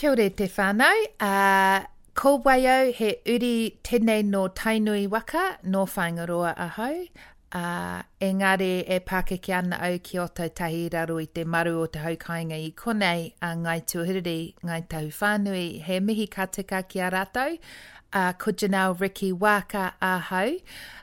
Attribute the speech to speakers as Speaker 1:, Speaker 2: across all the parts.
Speaker 1: kia ora te whānau. Uh, ko waio he uri tēnei no tainui waka no whangaroa ahau. Uh, engari e pākeke ana au ki o tahi raro i te maru o te haukainga i konei a ngai tuahiriri, ngai tahu whānui. He mihi katika ki a rātou. Uh, ko Janelle Ricky Waka ahau.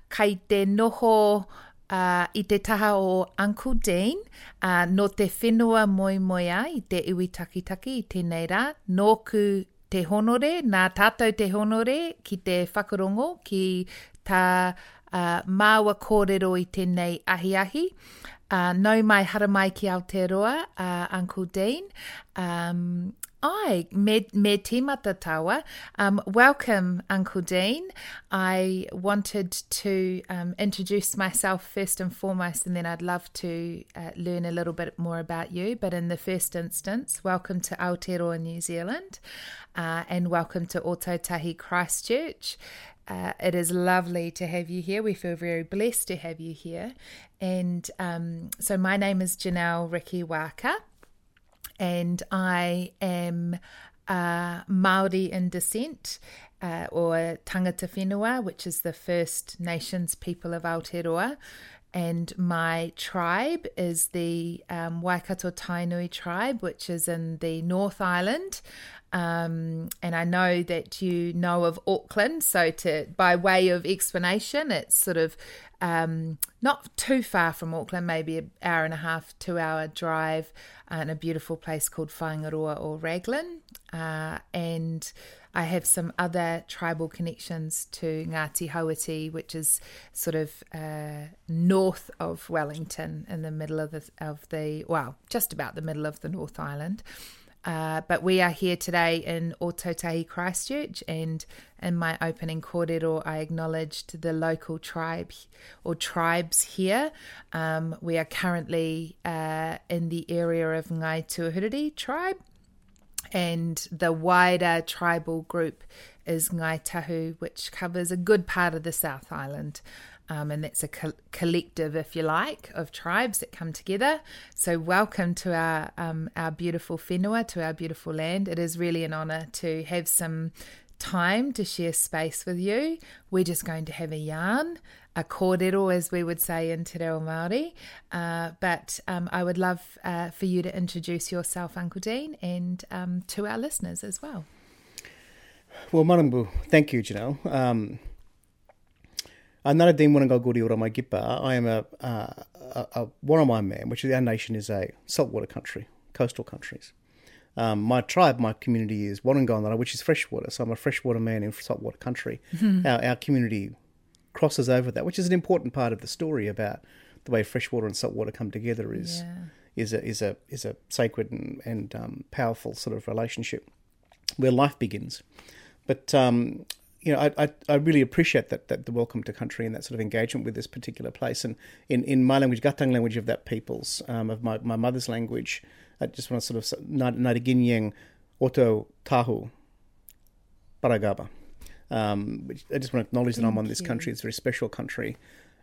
Speaker 1: Kai te noho uh, i te taha o Uncle Dean, uh, no te whenua moi moia i te iwi takitaki i tēnei rā, nōku te honore, nā tātou te honore ki te whakarongo, ki tā uh, māua kōrero i tēnei ahiahi. ahi. Uh, nau mai hara mai ki Aotearoa, uh, Uncle Deen. Um, Ai, me, me tīmata tawa. Um, welcome, Uncle Deen. I wanted to um, introduce myself first and foremost, and then I'd love to uh, learn a little bit more about you. But in the first instance, welcome to Aotearoa, New Zealand, uh, and welcome to Ōtautahi Christchurch. Uh, it is lovely to have you here. We feel very blessed to have you here. And um, so, my name is Janelle Riki-Waaka and I am uh, Maori in descent, uh, or Tangata Whenua, which is the First Nations people of Aotearoa. And my tribe is the um, Waikato Tainui tribe, which is in the North Island. Um, and I know that you know of Auckland, so to by way of explanation, it's sort of um, not too far from Auckland, maybe an hour and a half, two hour drive, uh, in a beautiful place called Whaingaroa or Raglan. Uh, and I have some other tribal connections to Ngāti Hauiti, which is sort of uh, north of Wellington, in the middle of the of the well, just about the middle of the North Island. Uh, but we are here today in Ōtautahi Christchurch, and in my opening kōrero, I acknowledged the local tribe or tribes here. Um, we are currently uh, in the area of Ngai Tuahuriri tribe, and the wider tribal group is Ngai Tahu, which covers a good part of the South Island. Um, and that's a co- collective, if you like, of tribes that come together. So, welcome to our um, our beautiful whenua, to our beautiful land. It is really an honour to have some time to share space with you. We're just going to have a yarn, a kōrero, as we would say in Te Reo Māori. Uh, but um, I would love uh, for you to introduce yourself, Uncle Deen, and um, to our listeners as well.
Speaker 2: Well, Marambu, thank you, Janelle. Um, Another Deen Wananga Guri Ora Mai Gipa, I am a, a, a Worimi man, which is our nation is a saltwater country, coastal countries. Um, my tribe, my community is Warringongara, which is freshwater. So I'm a freshwater man in saltwater country. Mm-hmm. Our, our community crosses over that, which is an important part of the story about the way freshwater and saltwater come together. Is yeah. is a is a is a sacred and, and um, powerful sort of relationship where life begins. But um, you know, I, I, I, really appreciate that, that the welcome to country and that sort of engagement with this particular place. And in, in my language, Gatang language of that people's, um, of my, my mother's language, I just want to sort of Nariginyang Oto Tahu Paragaba. Um, which I just want to acknowledge that I'm on this you. country. It's a very special country.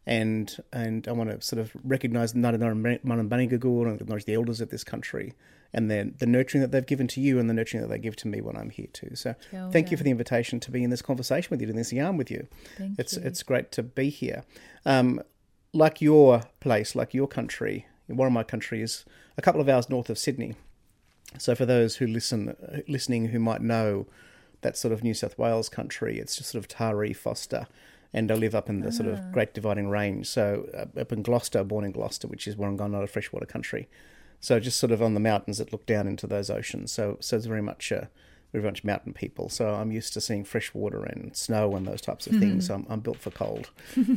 Speaker 2: And and I want to sort of recognise Naranara Manambanigagur and acknowledge the elders of this country and then the nurturing that they've given to you and the nurturing that they give to me when I'm here too. So thank you for the invitation to be in this conversation with you, in this yarn with you.
Speaker 1: Thank
Speaker 2: it's
Speaker 1: you.
Speaker 2: it's great to be here. Um, like your place, like your country, one of my countries, a couple of hours north of Sydney. So for those who listen, listening, who might know that sort of New South Wales country, it's just sort of Taree, Forster, and I live up in the ah. sort of ah. Great Dividing Range. So uh, up in Gloucester, born in Gloucester, which is Warringah, a freshwater country. So just sort of on the mountains that look down into those oceans. So so it's very much uh, very much mountain people. So I'm used to seeing fresh water and snow and those types of things. So I'm, I'm built for cold.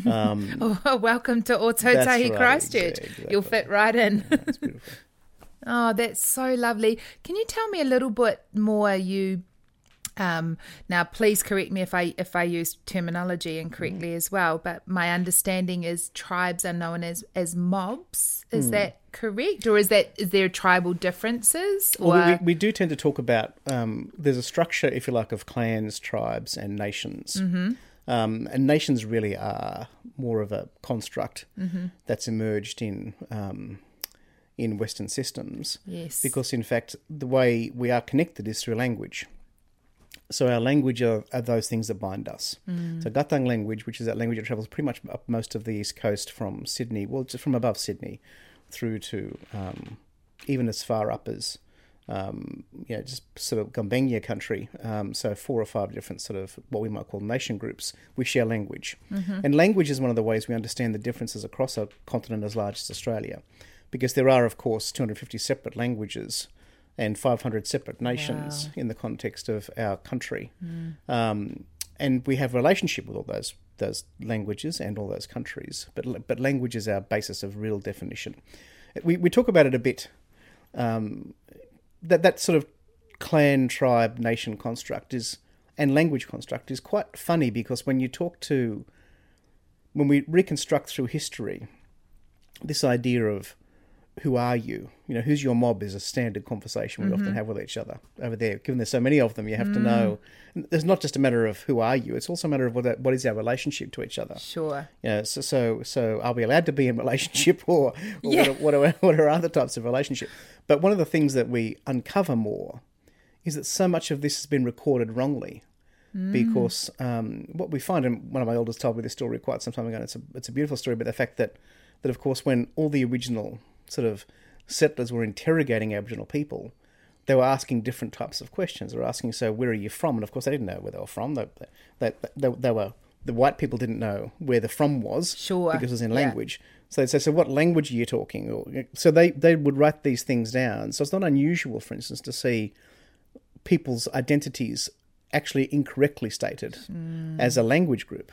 Speaker 1: Um, oh, welcome to Ōtautahi right, Christchurch. Exactly. You'll fit right in. that's beautiful. oh, that's so lovely. Can you tell me a little bit more? You um, now, please correct me if I if I use terminology incorrectly mm. as well. But my understanding is tribes are known as as mobs. Is mm. that correct, or is that is there tribal differences?
Speaker 2: Or... Well, we, we, do tend to talk about um, there's a structure, if you like, of clans, tribes, and nations. Mm-hmm. Um, and nations really are more of a construct mm-hmm. that's emerged in um, in Western systems.
Speaker 1: Yes.
Speaker 2: Because, in fact, the way we are connected is through language. So, our language are, are those things that bind us. So, Gatang language, which is that language that travels pretty much up most of the east coast from Sydney, well, just from above Sydney through to um, even as far up as um, you know, just sort of Gambenia country. Um, so four or five different sort of what we might call nation groups. We share language, and language is one of the ways we understand the differences across a continent as large as Australia, because there are, of course, 250 separate languages and 500 separate nations
Speaker 1: Wow.
Speaker 2: in the context of our country. Um, and we have a relationship with all those those languages and all those countries. But but language is our basis of real definition. We we talk about it a bit. Um, that that sort of clan, tribe, nation construct is and language construct is quite funny because when you talk to when we reconstruct through history this idea of who are you? You know, who's your mob is a standard conversation we often mm-hmm. have with each other over there. Given there's so many of them, you have to mm. know. It's not just a matter of who are you; it's also a matter of what what is our relationship to each other.
Speaker 1: Sure.
Speaker 2: You know, so so so are we allowed to be in relationship, or, or
Speaker 1: Yeah.
Speaker 2: what, are, what are what are other types of relationship? But one of the things that we uncover more is that so much of this has been recorded wrongly. Mm. Because um, what we find, and one of my elders told me this story quite some time ago, and it's a it's a beautiful story. But the fact that that of course, when all the original sort of settlers were interrogating Aboriginal people, they were asking different types of questions. They were asking, "So, where are you from?" And of course, they didn't know where they were from. They they, they, they were the white people didn't know where the from was,
Speaker 1: Sure,
Speaker 2: because it was in
Speaker 1: yeah.
Speaker 2: language. So they'd say, "So, what language are you talking?" Or, so they they would write these things down. So it's not unusual, for instance, to see people's identities actually incorrectly stated hmm. as a language group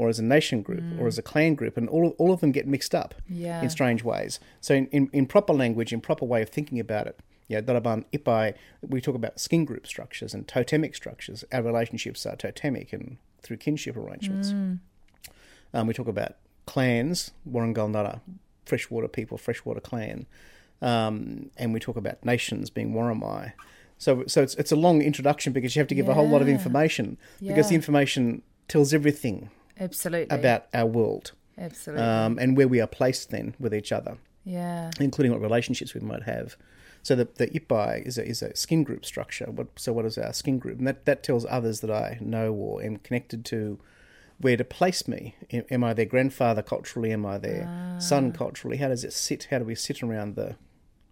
Speaker 2: or as a nation group or as a clan group and all, all of them get mixed up
Speaker 1: Yeah.
Speaker 2: in strange ways so in, in, in proper language in proper way of thinking about it yeah, Daraban Ipai, we talk about skin group structures and totemic structures. Our relationships are totemic and through kinship arrangements. Um, we talk about clans, Warrangal Nara, freshwater people, freshwater clan. Um, and we talk about nations being Worimi. So, so it's, it's a long introduction because you have to give a whole lot of information because the information tells everything
Speaker 1: Absolutely.
Speaker 2: about our world
Speaker 1: Absolutely.
Speaker 2: um, and where we are placed then with each other,
Speaker 1: yeah.
Speaker 2: including what relationships we might have. So the, the ipai is a, is a skin group structure. What, so what is our skin group? And that, that tells others that I know or am connected to where to place me. Am- I their grandfather culturally? Am I their son culturally? How does it sit? How do we sit around the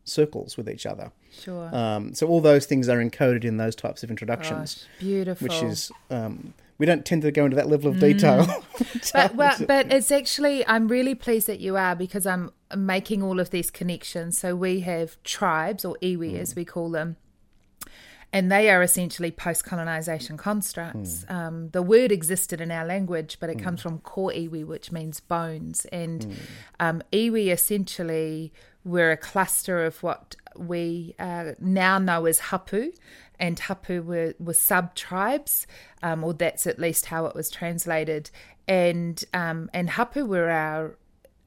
Speaker 2: circles with each other?
Speaker 1: Sure.
Speaker 2: Um, so all those things are encoded in those types of introductions,
Speaker 1: Gosh, beautiful.
Speaker 2: which is um, we don't tend to go into that level of detail.
Speaker 1: but well, but it's actually I'm really pleased that you are because I'm making all of these connections. So we have tribes or iwi as we call them. And they are essentially post colonization constructs. Um, the word existed in our language, but it comes from ko iwi, which means bones. And um, iwi essentially were a cluster of what we uh, now know as hapu. And hapu were, were sub tribes, um, or that's at least how it was translated. And um, and hapu were our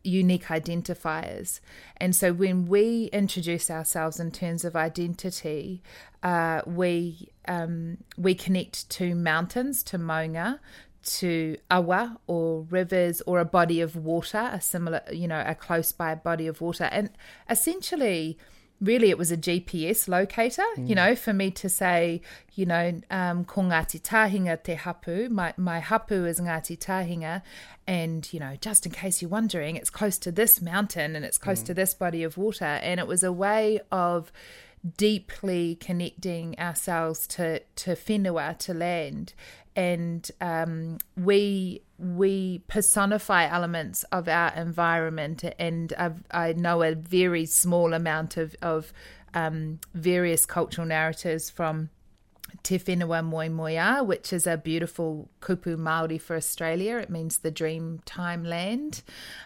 Speaker 1: unique identifiers. And so when we introduce ourselves in terms of identity, uh, we um, we connect to mountains, to maunga, to awa or rivers or a body of water, a similar, you know, a close by body of water. And essentially, really it was a GPS locator, you know, for me to say, you know, um, ko Ngāti Tahinga te hapu, my, my hapu is Ngāti Tahinga, and, you know, just in case you're wondering, it's close to this mountain and it's close to this body of water. And it was a way of deeply connecting ourselves to, to whenua, to land. And um, we we personify elements of our environment, and I've, I know a very small amount of of um, various cultural narratives from Te Whenua Moemoeā, which is a beautiful kupu Māori for Australia. It means the dream time land.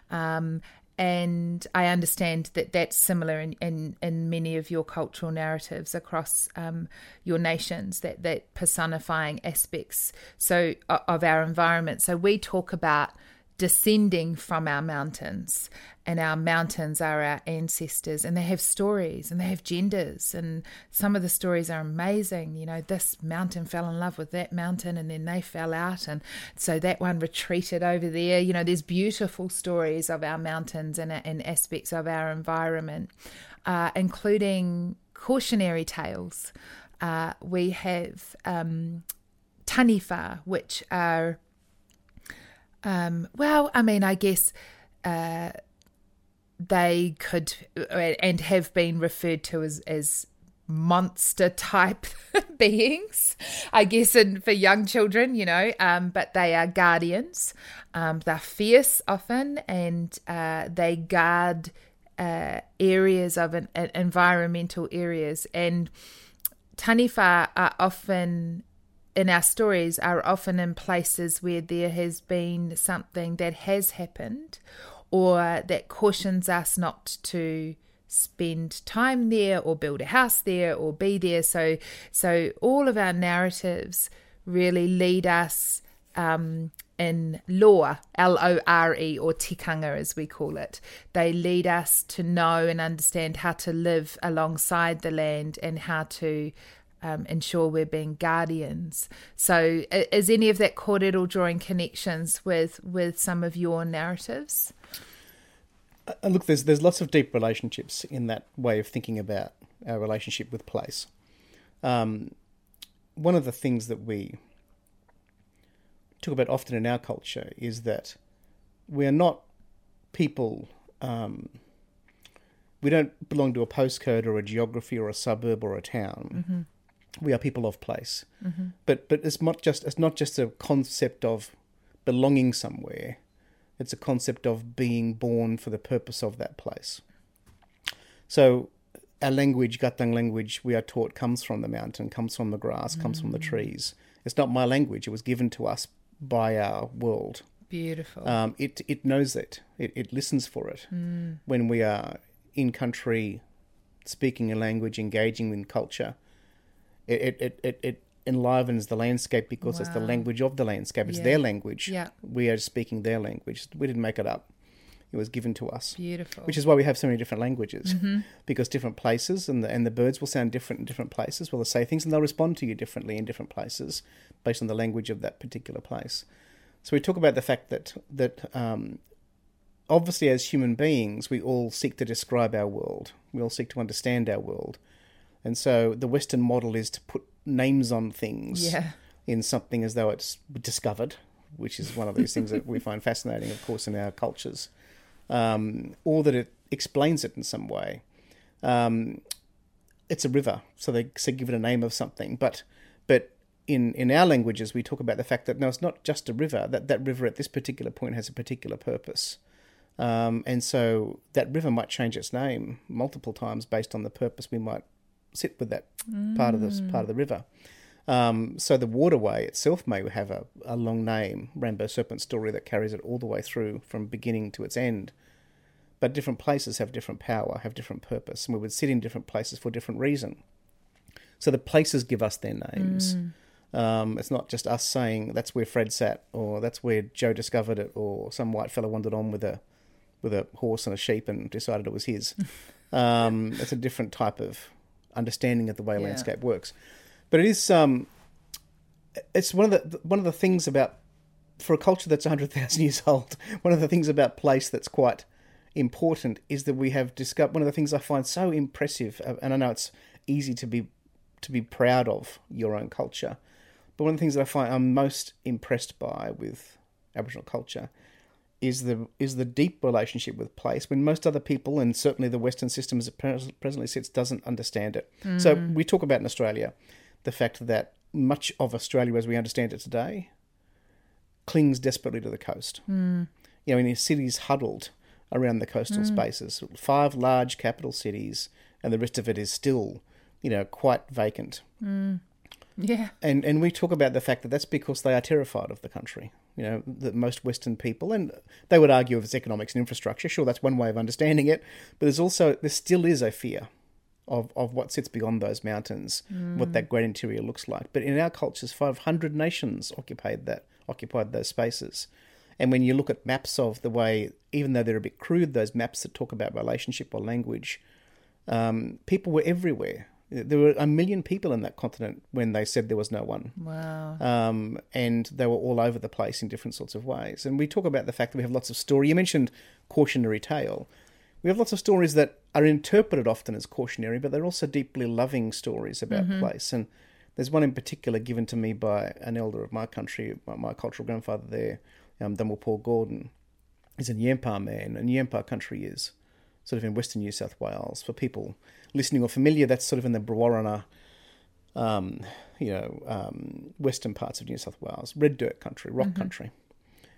Speaker 1: Um, and I understand that that's similar in, in, in many of your cultural narratives across um, your nations, that, that personifying aspects so of our environment. So we talk about descending from our mountains. And our mountains are our ancestors and they have stories and they have genders and some of the stories are amazing. You know this mountain fell in love with that mountain and then they fell out and so that one retreated over there. You know there's beautiful stories of our mountains and, and aspects of our environment uh, including cautionary tales. Uh, we have um, taniwha, which are, um, well, I mean, I guess uh, they could and have been referred to as, as monster type beings, I guess, and for young children, you know, um, but they are guardians. Um, they're fierce often and uh, they guard uh, areas of an, an environmental areas. And Taniwha are often in our stories are often in places where there has been something that has happened or that cautions us not to spend time there or build a house there or be there so so all of our narratives really lead us um, in lore, L O R E, or tikanga as we call it. They lead us to know and understand how to live alongside the land and how to um, ensure we're being guardians. So, is any of that kōrero drawing connections with with some of your narratives?
Speaker 2: Uh, look, there's there's lots of deep relationships in that way of thinking about our relationship with place. Um, one of the things that we talk about often in our culture is that we are not people. Um, we don't belong to a postcode or a geography or a suburb or a town.
Speaker 1: Mm-hmm
Speaker 2: we are people of place.
Speaker 1: Mm-hmm.
Speaker 2: But but it's not just it's not just a concept of belonging somewhere. It's a concept of being born for the purpose of that place. So our language, Gatang language, we are taught comes from the mountain, comes from the grass, comes from the mm. trees. It's not my language. It was given to us by our world.
Speaker 1: Beautiful.
Speaker 2: Um, it it knows it. It it listens for it
Speaker 1: mm.
Speaker 2: when we are in country, speaking a language, engaging in culture it it, it, it enlivens the landscape because wow. it's the language of the landscape. It's yeah. their language.
Speaker 1: Yeah.
Speaker 2: We are speaking their language. We didn't make it up. It was given to us.
Speaker 1: Beautiful.
Speaker 2: Which is why we have so many different languages.
Speaker 1: Mm-hmm.
Speaker 2: Because different places and the, and the birds will sound different in different places. Well, they'll say things and they'll respond to you differently in different places based on the language of that particular place. So we talk about the fact that that um, obviously as human beings we all seek to describe our world. We all seek to understand our world and so the Western model is to put names on things
Speaker 1: yeah.
Speaker 2: in something as though it's discovered, which is one of those things that we find fascinating, of course, in our cultures, um, or that it explains it in some way. Um, it's a river, so they say give it a name of something, but but in, in our languages we talk about the fact that no, it's not just a river. That that river at this particular point has a particular purpose. Um, and so that river might change its name multiple times based on the purpose we might sit with that mm. part of the part of the river. Um, so the waterway itself may have a, a long name, Rainbow Serpent story, that carries it all the way through from beginning to its end. But different places have different power, have different purpose, and we would sit in different places for different reason. So the places give us their names.
Speaker 1: Mm.
Speaker 2: Um, it's not just us saying that's where Fred sat, or that's where Joe discovered it, or some white fellow wandered on with a with a horse and a sheep and decided it was his. um, it's a different type of understanding of the way yeah. landscape works. But it is um, it's one of the one of the things about for a culture that's hundred thousand years old. One of the things about place that's quite important is that we have discovered. One of the things I find so impressive, uh, and I know it's easy to be to be proud of your own culture, but one of the things that I find I'm most impressed by with Aboriginal culture is the is the deep relationship with place when most other people and certainly the Western system as it presently sits doesn't understand it. Mm. So we talk about in Australia the fact that much of Australia as we understand it today clings desperately to the coast.
Speaker 1: Mm.
Speaker 2: You know, in cities huddled around the coastal mm. spaces, five large capital cities, and the rest of it is still, you know, quite vacant.
Speaker 1: Mm. Yeah.
Speaker 2: And and we talk about the fact that that's because they are terrified of the country you know, that most Western people, and they would argue if it's economics and infrastructure, sure, that's one way of understanding it, but there's also, there still is a fear of, of what sits beyond those mountains,
Speaker 1: mm.
Speaker 2: what that great interior looks like. But in our cultures, 500 nations occupied that, occupied those spaces. And when you look at maps of the way, even though they're a bit crude, those maps that talk about relationship or language, um, people were everywhere. There were a million people in that continent when they said there was no one.
Speaker 1: Wow.
Speaker 2: Um, and they were all over the place in different sorts of ways. And we talk about the fact that we have lots of story. You mentioned cautionary tale. we have lots of stories that are interpreted often as cautionary, but they're also deeply loving stories about place. And there's one in particular given to me by an elder of my country, my, my cultural grandfather there, um, Paul Gordon. He's a Ngemba man, and Ngemba country is sort of in western New South Wales. For people listening or familiar, that's sort of in the Brewarrina, um, you know, um, western parts of New South Wales, red dirt country, rock country.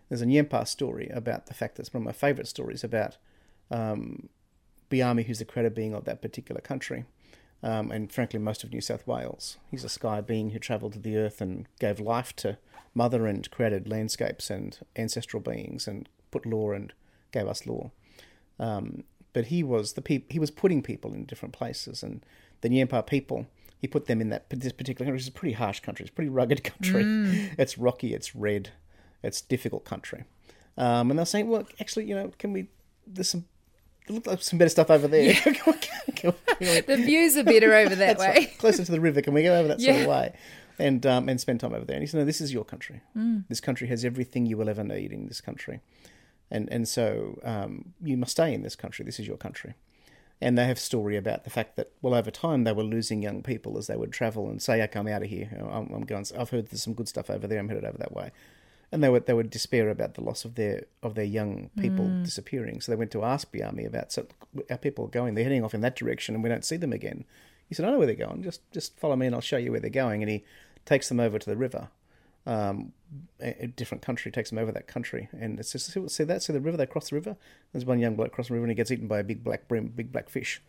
Speaker 2: There's a Ngemba story about the fact that's one of my favourite stories about um, Baiame, who's the creator being of that particular country, um, and frankly, most of New South Wales. He's a sky being who travelled to the earth and gave life to mother and created landscapes and ancestral beings and put law and gave us law. Um, but he was the peop- he was putting people in different places, and the Ngemba people he put them in that this particular country. It's a pretty harsh country. It's a pretty rugged country. It's rocky. It's red. It's difficult country. Um, and they're saying, well, actually, you know, can we? There's some. Look like some better stuff over there. Can we- can we-
Speaker 1: The views are better over that way.
Speaker 2: right. Closer to the river. Can we go over that sort of way? And um, and spend time over there. And he said, no, this is your country.
Speaker 1: Mm.
Speaker 2: This country has everything you will ever need in this country. And and so um, you must stay in this country. This is your country. And they have story about the fact that well, over time they were losing young people as they would travel and say, "Okay, I'm out of here. I'm, I'm going. I've heard there's some good stuff over there. I'm headed over that way." And they would they would despair about the loss of their of their young people
Speaker 1: Mm.
Speaker 2: disappearing. So they went to ask Baiame about so our people are going. They're heading off in that direction, and we don't see them again. He said, "I know where they're going. Just just follow me, and I'll show you where they're going." And he takes them over to the river. Um, a, different country takes them over that country, and it's just see, see that see the river. They cross the river. There's one young bloke crossing the river, and he gets eaten by a big black bream, big black fish.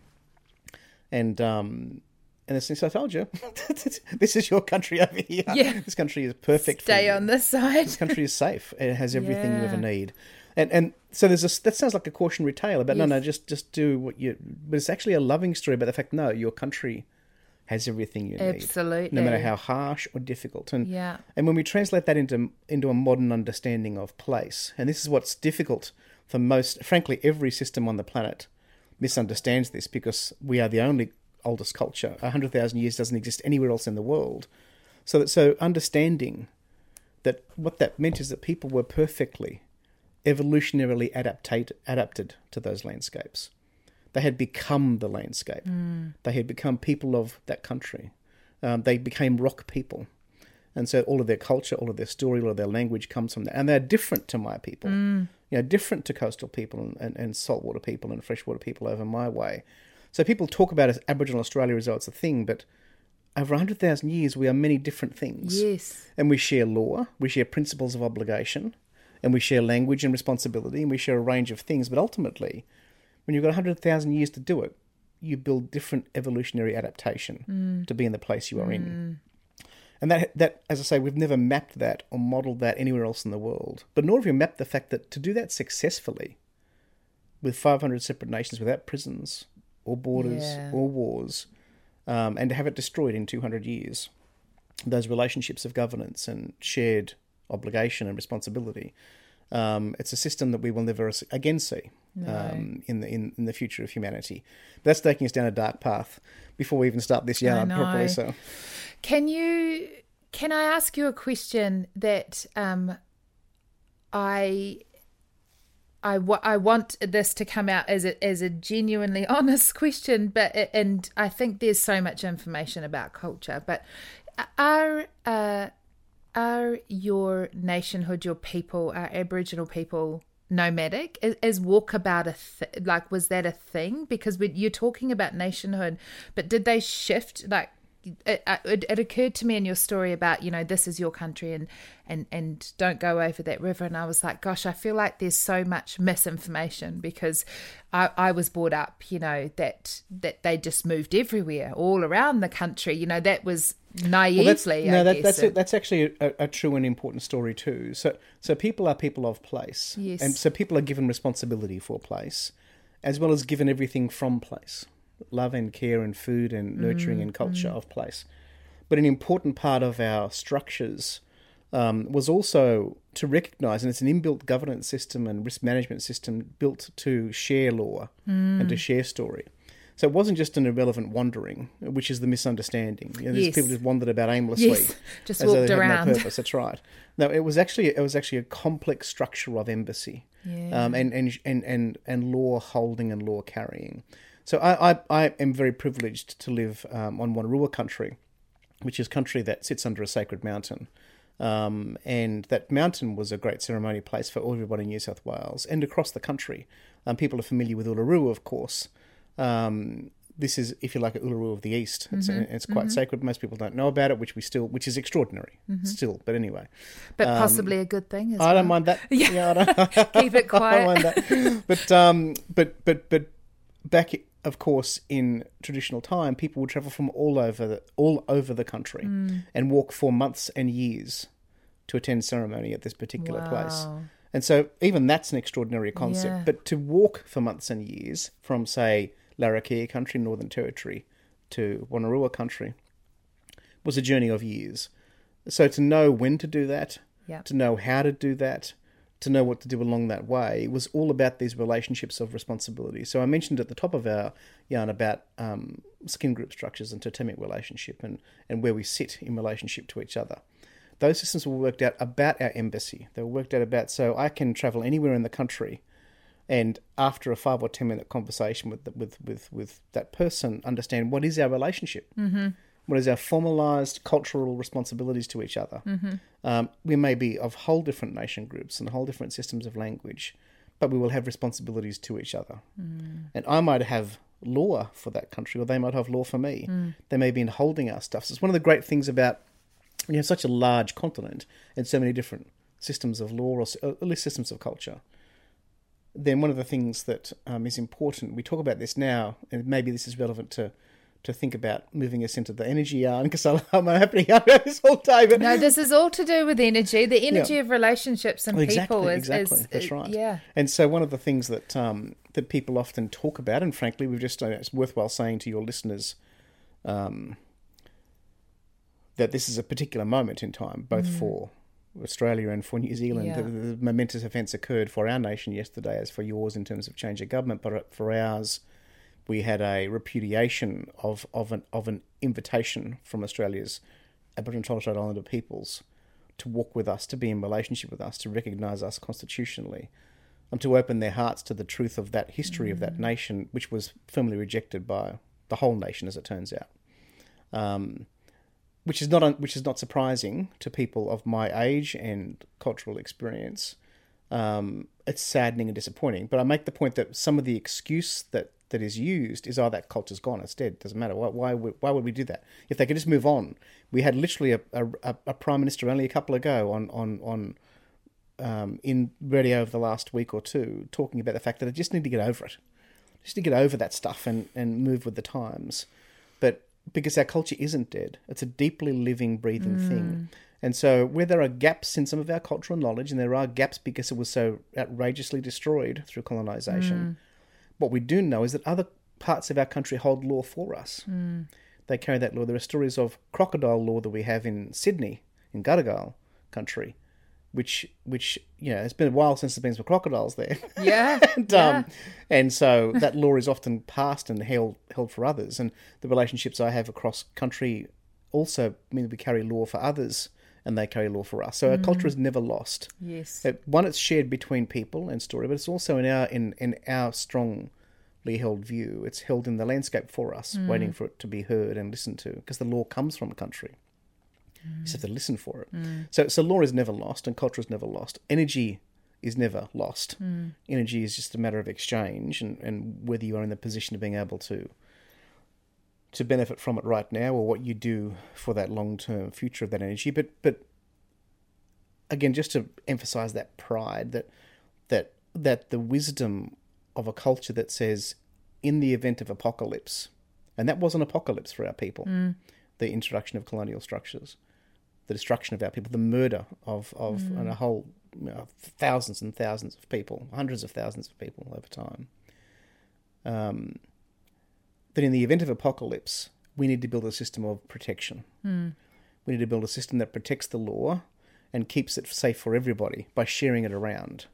Speaker 2: And um, and this is I told you, this is your country over here.
Speaker 1: Yeah.
Speaker 2: this country is perfect. for
Speaker 1: Stay on this side.
Speaker 2: this country is safe. It has everything you ever need. And and so there's a that sounds like a cautionary tale about no
Speaker 1: Yes.
Speaker 2: no just just do what you. But it's actually a loving story about the fact no your country has everything you need.
Speaker 1: Absolutely.
Speaker 2: No matter how harsh or difficult. And
Speaker 1: Yeah.
Speaker 2: and when we translate that into into a modern understanding of place, and this is what's difficult for most, frankly, every system on the planet misunderstands this because we are the only oldest culture. A hundred thousand years doesn't exist anywhere else in the world. So that so understanding that what that meant is that people were perfectly evolutionarily adaptate, adapted to those landscapes. They had become the landscape. They had become people of that country. Um, they became rock people. And so all of their culture, all of their story, all of their language comes from that. And they're different to my people. You know, different to coastal people and, and, and saltwater people and freshwater people over my way. So people talk about as Aboriginal Australia as though it's a thing, but over 100,000 years, we are many different things.
Speaker 1: Yes.
Speaker 2: And we share law, we share principles of obligation, and we share language and responsibility, and we share a range of things. But ultimately, when you've got 100,000 years to do it, you build different evolutionary adaptation to be in the place you are in. And that, that, as I say, we've never mapped that or modelled that anywhere else in the world. But nor have we mapped the fact that to do that successfully, with 500 separate nations without prisons or borders
Speaker 1: Yeah.
Speaker 2: or wars, um, and to have it destroyed in 200 years, those relationships of governance and shared obligation and responsibility. Um, it's a system that we will never again see um, in the in, in the future of humanity. But that's taking us down a dark path before we even start this yarn properly. So,
Speaker 1: Can you? Can I ask you a question that um, I I, I want this to come out as a as a genuinely honest question, but and I think there's so much information about culture, but are uh, are your nationhood, your people, are Aboriginal people nomadic? Is, is walkabout a th- like was that a thing? Because you're talking about nationhood, but did they shift like? It, uh, it, it occurred to me in your story about you know this is your country and and and don't go over that river and I was like gosh I feel like there's so much misinformation because I, I was brought up you know that that they just moved everywhere all around the country you know that was naively
Speaker 2: well, that's, no, that, that's
Speaker 1: and-
Speaker 2: that's actually a, a true and important story too. So, so people are people of place,
Speaker 1: Yes.
Speaker 2: and so people are given responsibility for place, as well as given everything from place, love and care and food and nurturing and culture of place. But an important part of our structures um, was also to recognise, and it's an inbuilt governance system and risk management system built to share law and to share story. So it wasn't just an irrelevant wandering, which is the misunderstanding. You know, these
Speaker 1: Yes.
Speaker 2: people just wandered about aimlessly.
Speaker 1: Yes, just
Speaker 2: as though
Speaker 1: walked
Speaker 2: had
Speaker 1: around.
Speaker 2: No purpose. That's right. No, it was actually it was actually a complex structure of embassy,
Speaker 1: Yeah.
Speaker 2: um, and, and and and and law holding and law carrying. So I I, I am very privileged to live um, on Wonnarua country, which is country that sits under a sacred mountain. Um, and that mountain was a great ceremony place for everybody in New South Wales and across the country. Um, people are familiar with Uluru, of course. Um, this is, if you like, a Uluru of the East. It's, it's quite sacred. Most people don't know about it, which we still, which is extraordinary still. But anyway,
Speaker 1: but possibly a good thing
Speaker 2: I
Speaker 1: well.
Speaker 2: don't mind that.
Speaker 1: Yeah.
Speaker 2: I don't,
Speaker 1: Keep it quiet.
Speaker 2: I don't mind that. But um, but but but back, of course, in traditional time, people would travel from all over the all over the country
Speaker 1: Mm.
Speaker 2: and walk for months and years to attend ceremony at this particular place. And so even that's an extraordinary concept.
Speaker 1: Yeah.
Speaker 2: But to walk for months and years from, say, Larrakia country, Northern Territory, to Wonnarua country was a journey of years. So to know when to do that,
Speaker 1: Yeah.
Speaker 2: to know how to do that, to know what to do along that way was all about these relationships of responsibility. So I mentioned at the top of our yarn about um, skin group structures and totemic relationship and, and where we sit in relationship to each other. Those systems were worked out about our embassy. They were worked out about so I can travel anywhere in the country, and after a five or ten minute conversation with with with with that person, understand what is our relationship. Mm-hmm. What is our formalized cultural responsibilities to each other? Mm-hmm. Um, we may be of whole different nation groups and whole different systems of language, but we will have responsibilities to each other. And I might have law for that country, or they might have law for me. They may be in holding our stuff. So it's one of the great things about when you have such a large continent and so many different systems of law or or at least systems of culture, then one of the things that um, is important, we talk about this now, and maybe this is relevant to, to think about moving us into the energy yarn, because I'm happy about this all day. But
Speaker 1: No, this is all to do with energy. The energy of relationships and
Speaker 2: exactly,
Speaker 1: people is,
Speaker 2: exactly.
Speaker 1: is
Speaker 2: That's
Speaker 1: uh,
Speaker 2: right.
Speaker 1: Yeah.
Speaker 2: And so one of the things that um, that people often talk about, and frankly, we've just uh, it's worthwhile saying to your listeners, um, that this is a particular moment in time, both for Australia and for New Zealand.
Speaker 1: Mm. Yeah.
Speaker 2: The, the momentous events occurred for our nation yesterday, as for yours in terms of change of government, but for ours, we had a repudiation of of an of an invitation from Australia's Aboriginal and Torres Strait Islander peoples to walk with us, to be in relationship with us, to recognise us constitutionally, and to open their hearts to the truth of that history of that nation, which was firmly rejected by the whole nation, as it turns out. Um, which is not un- which is not surprising to people of my age and cultural experience. Um, it's saddening and disappointing. But I make the point that some of the excuse that, that is used is, "Oh, that culture's gone. It's dead. Doesn't matter. Why why would, why would we do that? If they could just move on." We had literally a, a, a prime minister only a couple ago on on on um, in radio over the last week or two talking about the fact that they just need to get over it, just to get over that stuff and and move with the times. But because our culture isn't dead, it's a deeply living, breathing thing. And so, where there are gaps in some of our cultural knowledge, and there are gaps because it was so outrageously destroyed through colonization, what we do know is that other parts of our country hold law for us. They carry that law. There are stories of crocodile law that we have in Sydney, in Gadigal country, which, which you know, it's been a while since there's been some crocodiles there.
Speaker 1: Yeah.
Speaker 2: and,
Speaker 1: yeah.
Speaker 2: um, and so that law is often passed and held held for others. And the relationships I have across country also mean that we carry law for others, and they carry law for us. So our mm. culture is never lost.
Speaker 1: yes.
Speaker 2: It, one, it's shared between people and story, but it's also in our in in our strongly held view. It's held in the landscape for us, mm. waiting for it to be heard and listened to, because the law comes from a country. You just have to mm. listen for it. So, so law is never lost, and culture is never lost. Energy is never lost. Energy is just a matter of exchange, and, and whether you are in the position of being able to to benefit from it right now, or what you do for that long term future of that energy. But but again, just to emphasize that pride that that that the wisdom of a culture that says, in the event of apocalypse, and that was an apocalypse for our people, the introduction of colonial structures, the destruction of our people, the murder of of and a whole you know, thousands and thousands of people, hundreds of thousands of people over time. Um, that in the event of apocalypse, we need to build a system of protection. We need to build a system that protects the law and keeps it safe for everybody by sharing it around,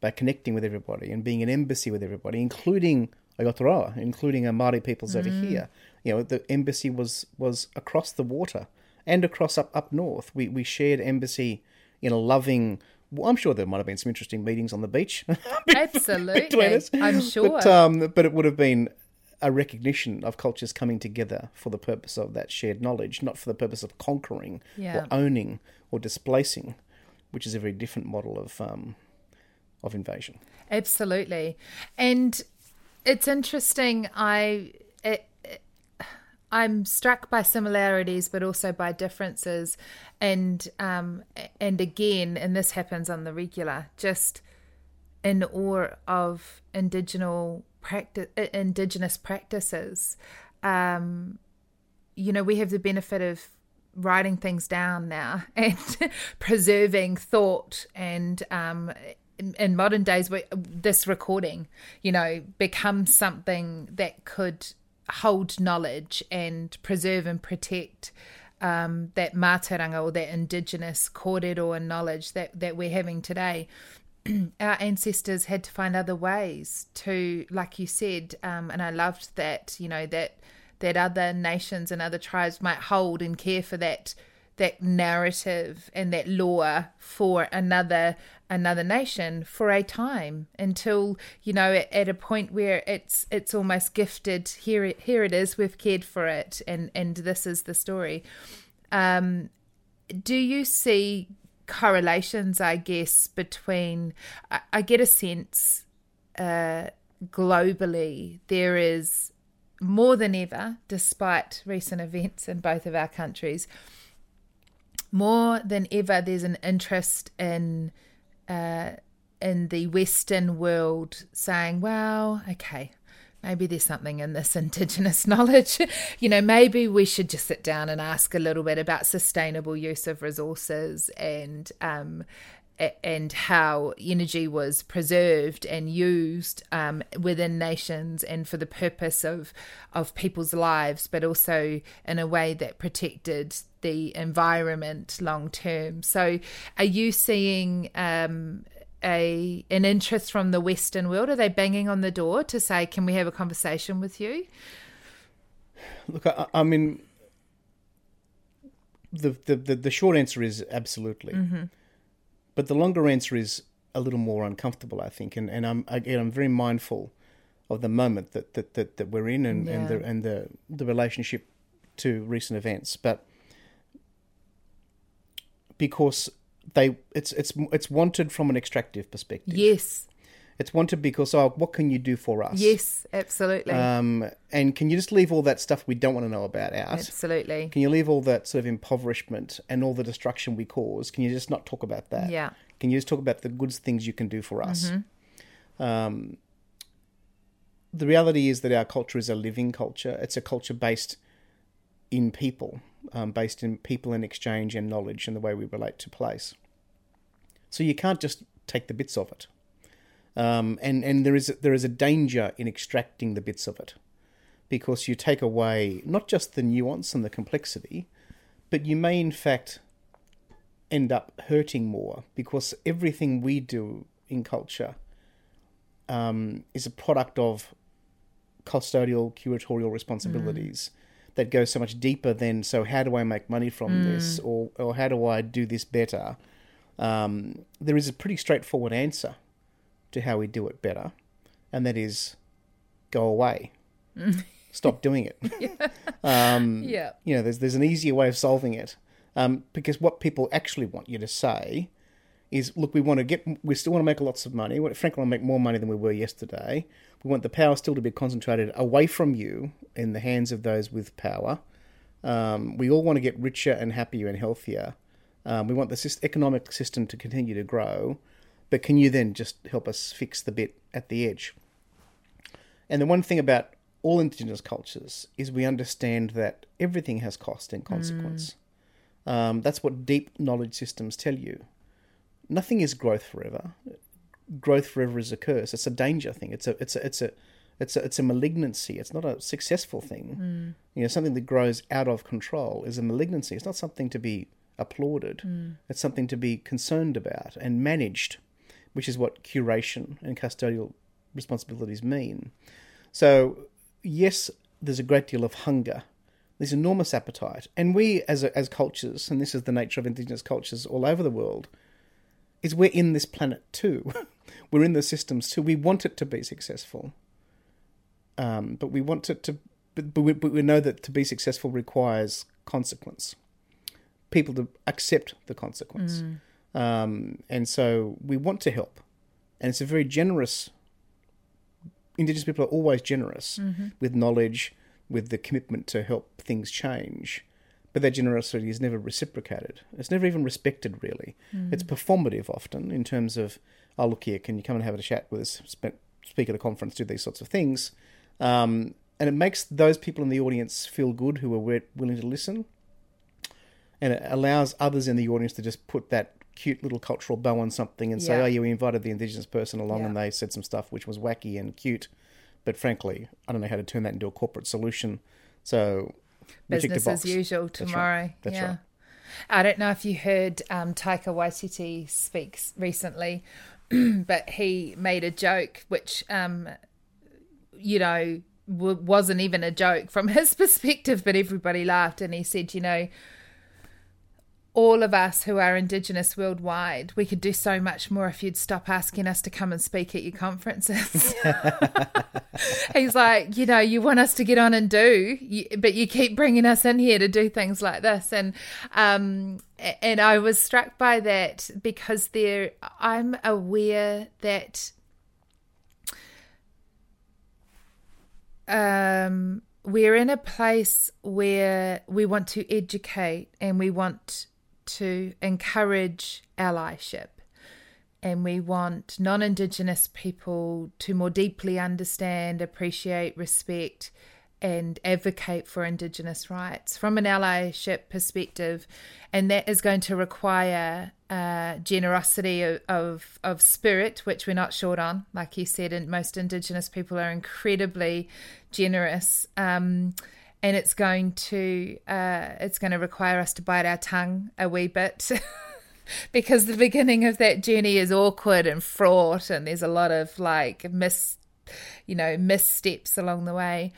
Speaker 2: by connecting with everybody and being an embassy with everybody, including Aotearoa, including our Māori peoples over here. You know, the embassy was was across the water and across up up north. We we shared embassy in a loving. Well, I'm sure there might have been some interesting meetings on the beach
Speaker 1: Absolutely. I'm sure.
Speaker 2: But, um, but it would have been a recognition of cultures coming together for the purpose of that shared knowledge, not for the purpose of conquering
Speaker 1: Yeah.
Speaker 2: or owning or displacing, which is a very different model of um, of invasion.
Speaker 1: Absolutely. And it's interesting. I it, it- I'm struck by similarities, but also by differences, and um, and again, and this happens on the regular, just in awe of indigenous practice, indigenous practices. Um, you know, we have the benefit of writing things down now and preserving thought and um in, in modern days we, this recording you know becomes something that could hold knowledge and preserve and protect um, that mātauranga or that indigenous kōrero and knowledge that, that we're having today our ancestors had to find other ways to, like you said, um, and I loved that, you know, that that other nations and other tribes might hold and care for that that narrative and that lore for another another nation for a time until you know at, at a point where it's it's almost gifted here it here it is we've cared for it and and this is the story. Um do you see correlations i guess between i, I get a sense uh globally there is more than ever despite recent events in both of our countries more than ever there's an interest in uh in the western world saying well okay maybe there's something in this indigenous knowledge you know maybe we should just sit down and ask a little bit about sustainable use of resources and um and how energy was preserved and used um, within nations and for the purpose of of people's lives, but also in a way that protected the environment long term. So, are you seeing um, a an interest from the Western world? Are they banging on the door to say, "Can we have a conversation with you?"
Speaker 2: Look, I, I mean, the, the the the short answer is absolutely, mm-hmm. but the longer answer is a little more uncomfortable, I think, and and I'm again I'm very mindful of the moment that that that, that we're in and, and the and the the relationship to recent events, but because they it's it's it's wanted from an extractive perspective.
Speaker 1: Yes,
Speaker 2: It's wanted because oh, what can you do for us?
Speaker 1: yes, absolutely,
Speaker 2: Um, and can you just leave all that stuff we don't want to know about out?
Speaker 1: absolutely.
Speaker 2: Can you leave all that sort of impoverishment and all the destruction we cause? Can you just not talk about that?
Speaker 1: Yeah,
Speaker 2: Can you just talk about the good things you can do for us? Um, the reality is that our culture is a living culture. It's a culture based in people, um, based in people and exchange and knowledge and the way we relate to place. So you can't just take the bits of it. Um, and and there is there is a danger in extracting the bits of it, because you take away not just the nuance and the complexity, but you may in fact end up hurting more because everything we do in culture um, is a product of custodial curatorial responsibilities that goes so much deeper than so how do I make money from this or or how do I do this better. Um, there is a pretty straightforward answer to how we do it better, and that is go away, stop doing it. Um,
Speaker 1: yeah,
Speaker 2: you know, there's there's an easier way of solving it, um, because what people actually want you to say is, look, we want to get, we still want to make lots of money. We frankly want to make more money than we were yesterday. We want the power still to be concentrated away from you in the hands of those with power. Um, we all want to get richer and happier and healthier. Um, we want the economic system to continue to grow, but can you then just help us fix the bit at the edge? And the one thing about all indigenous cultures is we understand that everything has cost and consequence. Um, that's what deep knowledge systems tell you. Nothing is growth forever. Growth forever is a curse. It's a danger thing. It's a it's a it's a it's a it's a malignancy. It's not a successful thing. Hmm. You know, something that grows out of control is a malignancy. It's not something to be applauded. Hmm. It's something to be concerned about and managed, which is what curation and custodial responsibilities mean. So, yes, there's a great deal of hunger. There's enormous appetite. And we, as, a, as cultures, and this is the nature of Indigenous cultures all over the world, is we're in this planet too. we're in the systems too. We want it to be successful. Um, but we want it to, but, but, we, but we know that to be successful requires consequence. People to accept the consequence. Um, and so we want to help. And it's a very generous Indigenous people are always generous with knowledge, with the commitment to help things change. But that generosity is never reciprocated. It's never even respected, really. It's performative often in terms of, oh, look here, can you come and have a chat with us, speak at a conference, do these sorts of things. Um, and it makes those people in the audience feel good who are willing to listen. And it allows others in the audience to just put that cute little cultural bow on something and say, oh, yeah, we invited the Indigenous person along
Speaker 1: Yeah.
Speaker 2: and they said some stuff which was wacky and cute. But frankly, I don't know how to turn that into a corporate solution. So we ticked a
Speaker 1: business as usual
Speaker 2: right.
Speaker 1: tomorrow.
Speaker 2: That's
Speaker 1: yeah.
Speaker 2: right.
Speaker 1: I don't know if you heard um, Taika Waititi speaks recently, but he made a joke which, um, you know, w- wasn't even a joke from his perspective, but everybody laughed. And he said, you know, all of us who are Indigenous worldwide, we could do so much more if you'd stop asking us to come and speak at your conferences. He's like, you know, you want us to get on and do, but you keep bringing us in here to do things like this, and um, and I was struck by that because there, I'm aware that um, we're in a place where we want to educate and we want to encourage allyship. And we want non Indigenous people to more deeply understand, appreciate, respect, and advocate for Indigenous rights from an allyship perspective. And that is going to require uh, generosity of, of, spirit, which we're not short on. Like you said, and most Indigenous people are incredibly generous. Um, and it's going to uh, it's going to require us to bite our tongue a wee bit because the beginning of that journey is awkward and fraught and there's a lot of like miss you know missteps along the way.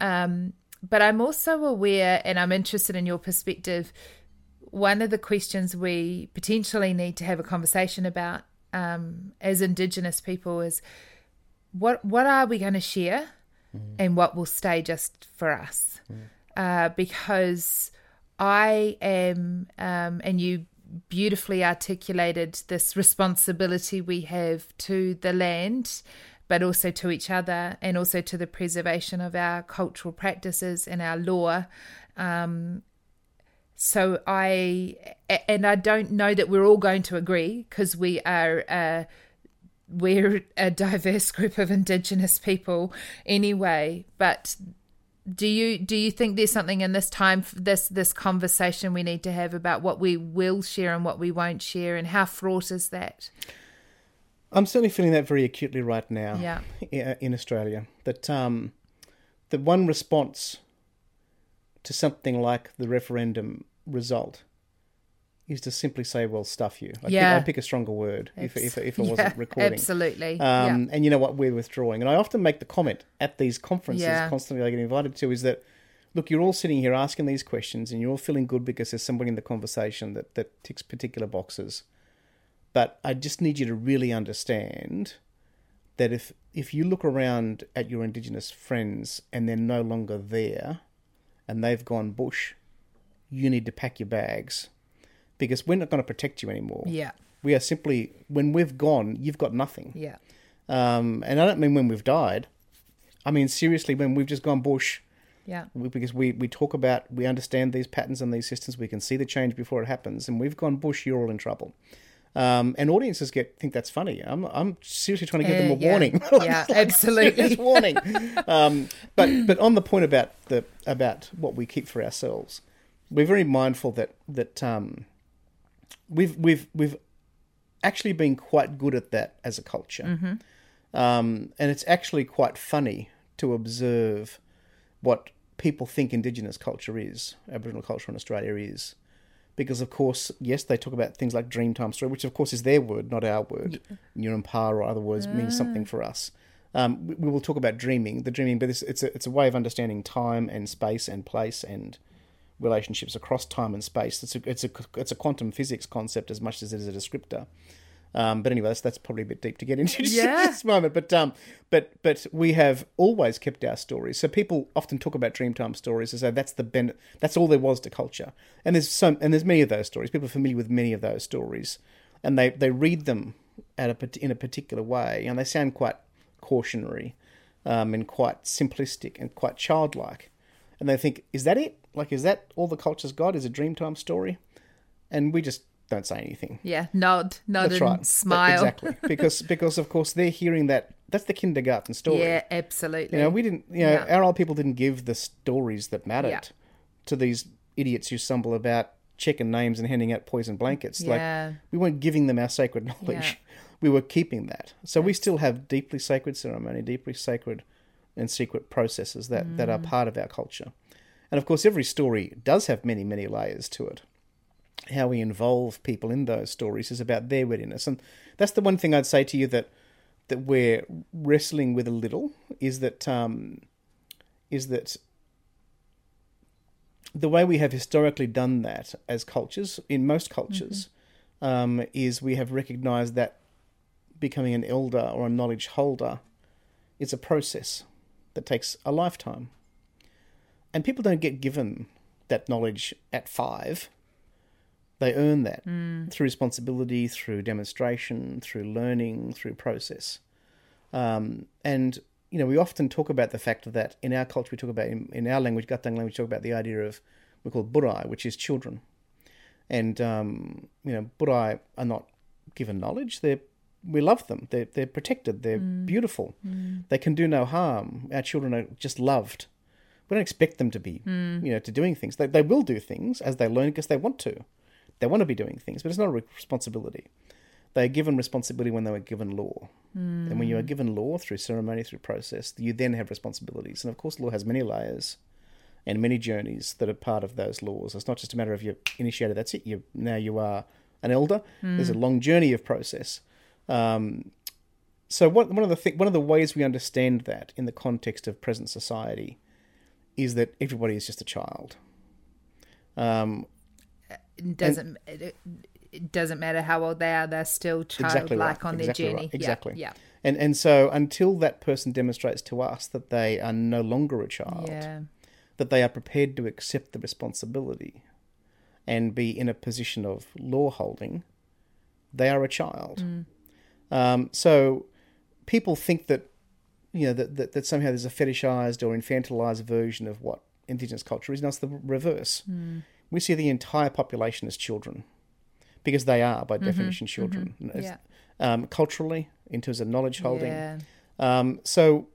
Speaker 1: Um, but i'm also aware and i'm interested in your perspective. One of the questions we potentially need to have a conversation about um, as indigenous people is what what are we going to share and what will stay just for us uh, because I am, um, and you beautifully articulated this responsibility we have to the land, but also to each other, and also to the preservation of our cultural practices and our law. Um, so I, and I don't know that we're all going to agree because we are. Uh, we're a diverse group of indigenous people anyway but do you do you think there's something in this time this this conversation we need to have about what we will share and what we won't share and how fraught is that
Speaker 2: I'm certainly feeling that very acutely right now
Speaker 1: Yeah.
Speaker 2: in Australia. That um, that one response to something like the referendum result is to simply say, "Well, stuff you." I'd,
Speaker 1: Yeah.
Speaker 2: pick, I'd pick a stronger word if if, if it wasn't
Speaker 1: Yeah,
Speaker 2: recording.
Speaker 1: absolutely
Speaker 2: Um, And you know what? We're withdrawing. And I often make the comment at these conferences,
Speaker 1: Yeah.
Speaker 2: constantly I get invited to, is that, look, you're all sitting here asking these questions and you're all feeling good because there's somebody in the conversation that, that ticks particular boxes. But I just need you to really understand that if, if you look around at your Indigenous friends and they're no longer there and they've gone bush, you need to pack your bags because we're not going to protect you anymore.
Speaker 1: yeah
Speaker 2: We are simply, when we've gone, you've got nothing.
Speaker 1: yeah
Speaker 2: Um, and I don't mean when we've died. I mean seriously when we've just gone bush.
Speaker 1: yeah
Speaker 2: we- Because we, we talk about, we understand these patterns and these systems. We can see the change before it happens. And we've gone bush. You're all in trouble. Um, and audiences get think that's funny. I'm I'm seriously trying to give them
Speaker 1: Uh,
Speaker 2: a
Speaker 1: yeah.
Speaker 2: warning.
Speaker 1: Yeah, absolutely.
Speaker 2: serious warning. Um, but but on the point about the about what we keep for ourselves, we're very mindful that that um, we've we've we've actually been quite good at that as a culture, um, and it's actually quite funny to observe what people think Indigenous culture is, Aboriginal culture in Australia is. Because of course, yes, they talk about things like Dreamtime story, which of course is their word, not our word. Nyurampa or other words means something for us. Um, we, we will talk about dreaming, the dreaming, but it's, it's a it's a way of understanding time and space and place and relationships across time and space. It's a it's a it's a quantum physics concept as much as it is a descriptor. Um, but anyway, that's, that's probably a bit deep to get into
Speaker 1: Yeah.
Speaker 2: at this moment. But um, but but we have always kept our stories. So people often talk about Dreamtime stories as though that's the ben- that's all there was to culture. And there's some and there's many of those stories. People are familiar with many of those stories, and they they read them at a in a particular way, and they sound quite cautionary, um, and quite simplistic and quite childlike. And they think, is that it? Like, is that all the culture's got? Is a Dreamtime story? And we just don't say anything.
Speaker 1: Yeah, nod, nod
Speaker 2: That's
Speaker 1: and
Speaker 2: right.
Speaker 1: smile.
Speaker 2: Exactly. Because because of course they're hearing that that's the kindergarten story.
Speaker 1: Yeah, absolutely.
Speaker 2: You know, we didn't you know,
Speaker 1: Yeah.
Speaker 2: our old people didn't give the stories that mattered
Speaker 1: Yeah.
Speaker 2: to these idiots who stumble about checking names and handing out poison blankets.
Speaker 1: Yeah.
Speaker 2: Like we weren't giving them our sacred knowledge.
Speaker 1: Yeah.
Speaker 2: We were keeping that. So we still have deeply sacred ceremony, deeply sacred and secret processes that, that are
Speaker 1: Mm.
Speaker 2: part of our culture. And of course every story does have many, many layers to it how we involve people in those stories is about their readiness. And that's the one thing I'd say to you that that we're wrestling with a little is that um, is that the way we have historically done that as cultures in most cultures um, is we have recognized that becoming an elder or a knowledge holder is a process that takes a lifetime. And people don't get given that knowledge at five. They earn that through responsibility, through demonstration, through learning, through process. Um, and you know, we often talk about the fact that in our culture, we talk about in, in our language, Gathang language, we talk about the idea of we call burai, which is children. And um, you know, burai are not given knowledge; they're we love them. They're they're protected. They're mm. beautiful. Mm. They can do no harm. Our children are just loved. We don't expect them to be, mm. you know, to doing things. They they will do things as they learn because they want to. They want to be doing things, but it's not a responsibility. They are given responsibility when they were given law. And when you are given law through ceremony, through process, you then have responsibilities. And of course, law has many layers and many journeys that are part of those laws. It's not just a matter of you're initiated, that's it. You now you are an elder. There's a long journey of process. Um, so one one of the th- one of the ways we understand that in the context of present society is that everybody is just a child. Um,
Speaker 1: It doesn't it, it doesn't matter how old they are; they're still
Speaker 2: Exactly
Speaker 1: childlike
Speaker 2: right.
Speaker 1: on
Speaker 2: Exactly
Speaker 1: their journey. Yeah,
Speaker 2: Exactly.
Speaker 1: Yeah.
Speaker 2: and and so until that person demonstrates to us that they are no longer a child,
Speaker 1: Yeah.
Speaker 2: that they are prepared to accept the responsibility and be in a position of law holding, they are a child. Um, so people think that you know that, that that somehow there's a fetishized or infantilized version of what indigenous culture is. No, it's the reverse. We see the entire population as children because they are, by definition, children. As-
Speaker 1: Yeah.
Speaker 2: Um, culturally, in terms of knowledge holding,
Speaker 1: Yeah.
Speaker 2: um, so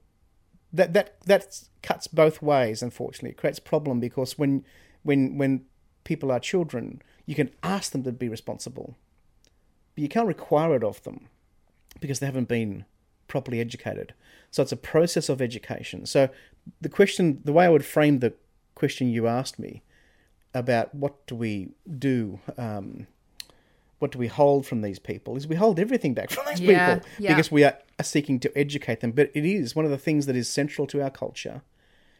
Speaker 2: that that that cuts both ways. Unfortunately, it creates problem because when when when people are children, you can ask them to be responsible, but you can't require it of them because they haven't been properly educated. So it's a process of education. So the question, the way I would frame the question you asked me about what do we do. Um, what do we hold from these people is we hold everything back from these
Speaker 1: Yeah,
Speaker 2: people
Speaker 1: yeah.
Speaker 2: because we are seeking to educate them but it is one of the things that is central to our culture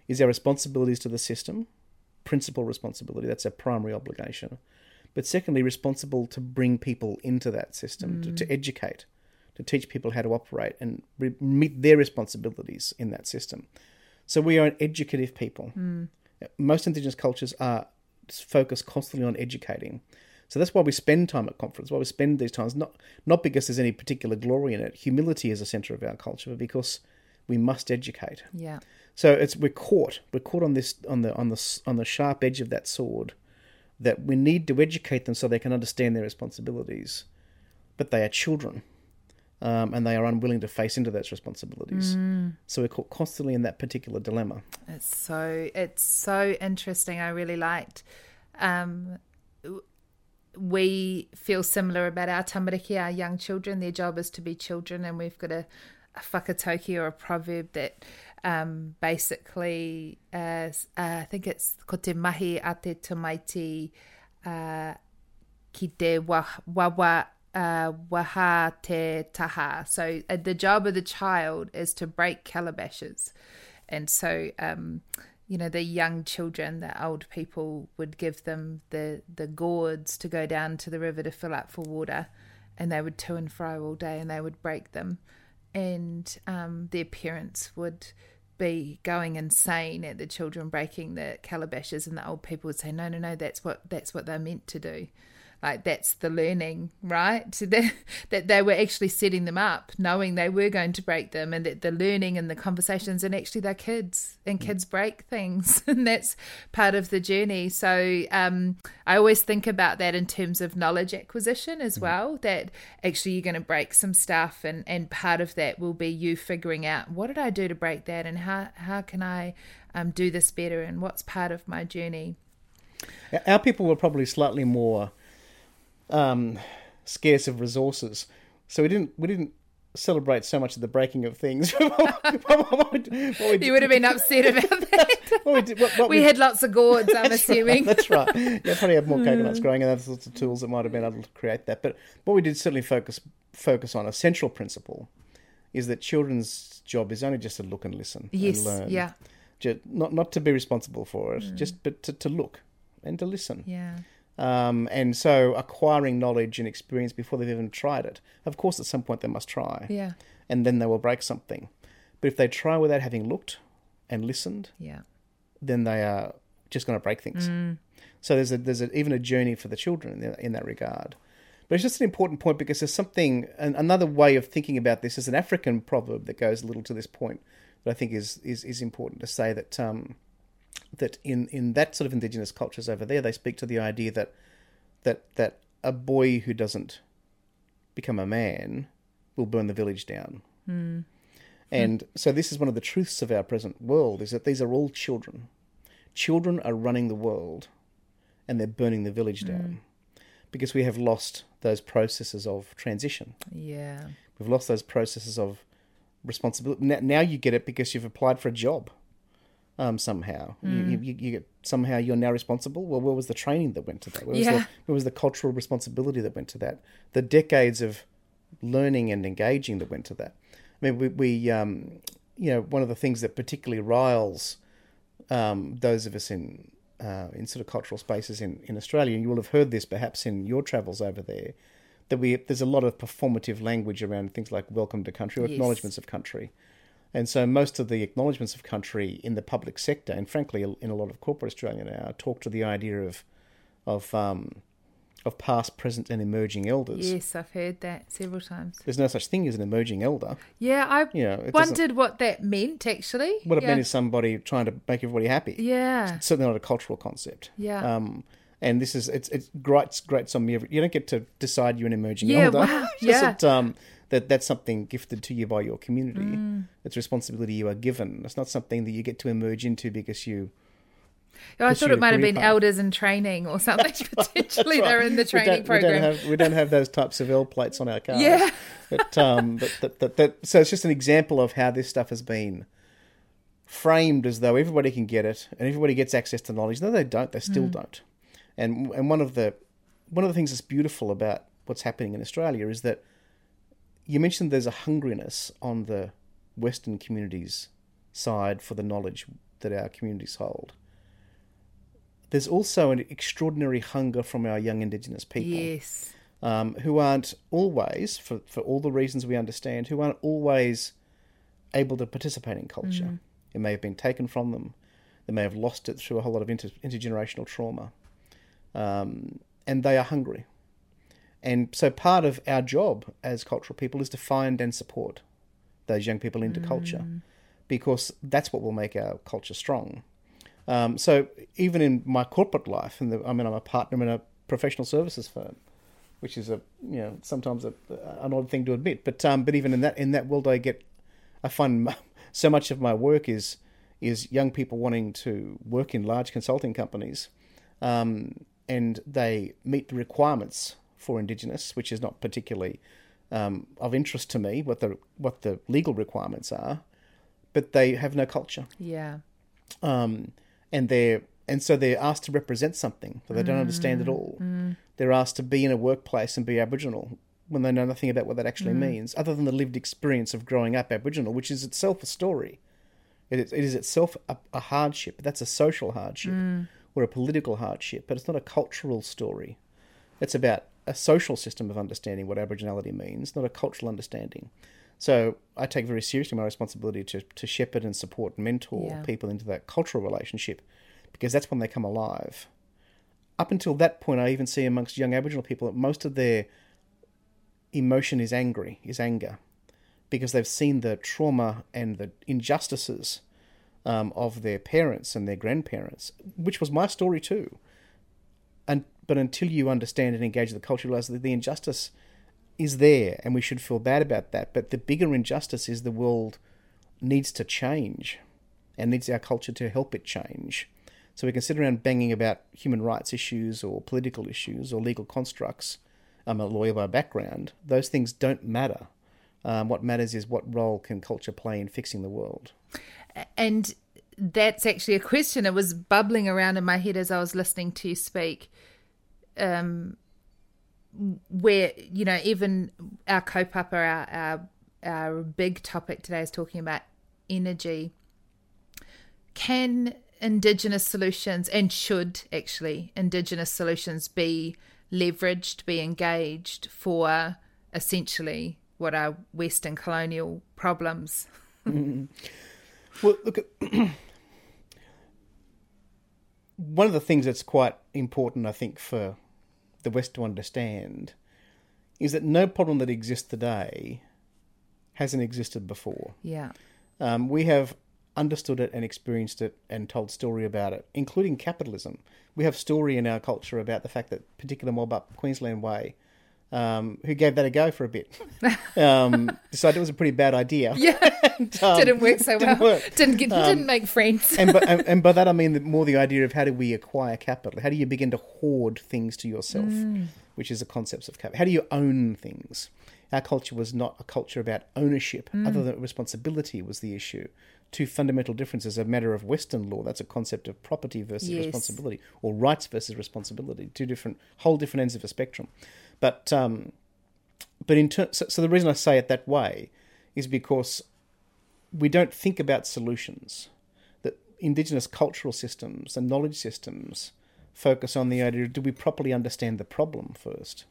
Speaker 2: is our responsibilities to the system principal responsibility that's our primary obligation but secondly responsible to bring people into that system to, to educate to teach people how to operate and re- meet their responsibilities in that system so we are an educative people hmm. most indigenous cultures are focused constantly on educating so that's why we spend time at conference, why we spend these times, not not because there's any particular glory in it. Humility is a centre of our culture, but because we must educate.
Speaker 1: Yeah.
Speaker 2: So it's we're caught. We're caught on this on the on the on the sharp edge of that sword that we need to educate them so they can understand their responsibilities. But they are children. Um, and they are unwilling to face into those responsibilities. So we're caught constantly in that particular dilemma.
Speaker 1: It's so it's so interesting. I really liked. Um, we feel similar about our tamariki, our young children. Their job is to be children, and we've got a, a whakatauki or a proverb that um, basically, uh, uh, I think it's ko te mahi a te tamaiti uh, ki te wa- wawa uh, waha te taha. So uh, the job of the child is to break calabashes. And so, um, you know, the young children, the old people would give them the, the gourds to go down to the river to fill up for water. And they would to and fro all day and they would break them. And um, their parents would be going insane at the children breaking the calabashes and the old people would say no no no that's what that's what they're meant to do like that's the learning right? So that, that they were actually setting them up knowing they were going to break them and that the learning and the conversations and actually they're kids and kids break things and that's part of the journey. So um, i always think about that in terms of knowledge acquisition as well that actually you're going to break some stuff and and part of that will be you figuring out what did i do to break that and how how can i um, do this better and what's part of my journey?
Speaker 2: Our people were probably slightly more um, scarce of resources, so we didn't we didn't celebrate so much of the breaking of things. What we-
Speaker 1: you would have been upset about that
Speaker 2: what we did- what- what
Speaker 1: we had lots of gourds i'm assuming
Speaker 2: That's right. Yeah, probably have more coconuts growing and other sorts of tools that might have been able to create that. But what we did certainly focus focus on a central principle is that children's job is only just to look and listen
Speaker 1: yes
Speaker 2: and learn.
Speaker 1: yeah
Speaker 2: Ju- not not to be responsible for it, just but to, to look and to listen.
Speaker 1: yeah
Speaker 2: Um, and so acquiring knowledge and experience before they've even tried it. Of course, at some point they must try,
Speaker 1: yeah
Speaker 2: and then they will break something. But if they try without having looked and listened,
Speaker 1: yeah
Speaker 2: then they are just going to break things. So there's a, there's a, even a journey for the children in, that- in that regard. But it's just an important point because there's something an, another way of thinking about this is an African proverb that goes a little to this point that I think is is, is important to say that um, that in, in that sort of indigenous cultures over there they speak to the idea that that that a boy who doesn't become a man will burn the village down. Hmm. And so this is one of the truths of our present world is that these are all children. Children are running the world and they're burning the village hmm. down because we have lost those processes of transition.
Speaker 1: yeah
Speaker 2: We've lost those processes of responsibility. Now, now you get it because you've applied for a job um, somehow. You, you, you you get somehow you're now responsible. Well, where was the training that went to that? Where was,
Speaker 1: Yeah.
Speaker 2: the, where was the cultural responsibility that went to that? The decades of learning and engaging that went to that. I mean, we, we um, you know, one of the things that particularly riles um, those of us in uh, in sort of cultural spaces in, in Australia, and you will have heard this perhaps in your travels over there, that we there's a lot of performative language around things like welcome to country or
Speaker 1: Yes.
Speaker 2: acknowledgements of country. And so most of the acknowledgements of country in the public sector, and frankly in a lot of corporate Australia now, talk to the idea of of um, of past, present, and emerging elders.
Speaker 1: yes i've heard that several times
Speaker 2: There's no such thing as an emerging elder.
Speaker 1: yeah i
Speaker 2: You know,
Speaker 1: wondered what that meant actually
Speaker 2: What it
Speaker 1: yeah.
Speaker 2: meant is somebody trying to make everybody happy.
Speaker 1: yeah
Speaker 2: certainly not a cultural concept.
Speaker 1: Yeah.
Speaker 2: Um, and this is it's it's grates grates on me. Every, you don't get to decide you're an emerging
Speaker 1: Yeah,
Speaker 2: elder.
Speaker 1: wow,
Speaker 2: It's
Speaker 1: yeah.
Speaker 2: um, that that's something gifted to you by your community.
Speaker 1: Mm.
Speaker 2: It's a responsibility you are given. It's not something that you get to emerge into because you.
Speaker 1: Oh, I thought it might have been
Speaker 2: path.
Speaker 1: elders in training or something. Potentially, they're in the
Speaker 2: We
Speaker 1: training
Speaker 2: we
Speaker 1: program.
Speaker 2: don't have we don't have those types of L plates on our cars.
Speaker 1: Yeah.
Speaker 2: But um, but that, that, that so it's just an example of how this stuff has been framed as though everybody can get it and everybody gets access to knowledge. No, they don't. They still don't. And and one of the one of the things that's beautiful about what's happening in Australia is that you mentioned there's a hungriness on the Western communities side for the knowledge that our communities hold. There's also an extraordinary hunger from our young Indigenous people
Speaker 1: yes.
Speaker 2: um, who aren't always, for, for all the reasons we understand, who aren't always able to participate in culture. It may have been taken from them. They may have lost it through a whole lot of inter, intergenerational trauma. Um, and they are hungry. And so part of our job as cultural people is to find and support those young people into culture because that's what will make our culture strong. Um, so even in my corporate life, and I mean, I'm a partner in a professional services firm, which is a you know sometimes a, an odd thing to admit, but um, but even in that in that world, I get I find so much of my work is is young people wanting to work in large consulting companies, um, and they meet the requirements for Indigenous, which is not particularly um, of interest to me what the what the legal requirements are, but they have no culture
Speaker 1: Yeah.
Speaker 2: um, and they're and so they're asked to represent something that they don't understand at all. They're asked to be in a workplace and be Aboriginal, when they know nothing about what that actually
Speaker 1: Mm.
Speaker 2: means, other than the lived experience of growing up Aboriginal, which is itself a story. It is, it is itself a, a hardship. That's a social hardship
Speaker 1: Mm.
Speaker 2: or a political hardship, but it's not a cultural story. It's about a social system of understanding what Aboriginality means, not a cultural understanding. So I take very seriously my responsibility to, to shepherd and support and mentor
Speaker 1: Yeah.
Speaker 2: people into that cultural relationship because that's when they come alive. Up until that point, I even see amongst young Aboriginal people that most of their emotion is angry, is anger, because they've seen the trauma and the injustices um, of their parents and their grandparents, which was my story too. But until you understand and engage the culture, realize that the injustice is there, and we should feel bad about that. But the bigger injustice is the world needs to change, and needs our culture to help it change. So we can sit around banging about human rights issues or political issues or legal constructs. I'm a lawyer by background. Those things don't matter. Um, what matters is what role can culture play in fixing the world.
Speaker 1: And that's actually a question. that was bubbling around in my head as I was listening to you speak. Um, where you know, even our kaupapa, our our our big topic today is talking about energy. Can indigenous solutions and should actually indigenous solutions be leveraged, be engaged for essentially what are Western colonial problems?
Speaker 2: Well, look, at one of the things that's quite important, I think, for the West to understand is that no problem that exists today hasn't existed before.
Speaker 1: Yeah.
Speaker 2: Um, we have understood it and experienced it and told story about it, including capitalism. We have story in our culture about the fact that particular mob up Queensland Way, um, who gave that a go for a bit, um, decided it was a pretty bad idea.
Speaker 1: Yeah.
Speaker 2: And, um,
Speaker 1: didn't work so
Speaker 2: didn't
Speaker 1: well.
Speaker 2: work.
Speaker 1: Didn't get, didn't make friends.
Speaker 2: and, by, and, and by that I mean the, more the idea of how do we acquire capital? How do you begin to hoard things to yourself, which is the concepts of capital? How do you own things? Our culture was not a culture about ownership, other than responsibility was the issue. Two fundamental differences: a matter of Western law, that's a concept of property versus
Speaker 1: Yes.
Speaker 2: responsibility, or rights versus responsibility. Two different, whole different ends of a spectrum. But um, but in ter- so, so the reason I say it that way is because we don't think about solutions. That indigenous cultural systems and knowledge systems focus on the idea of do we properly understand the problem first?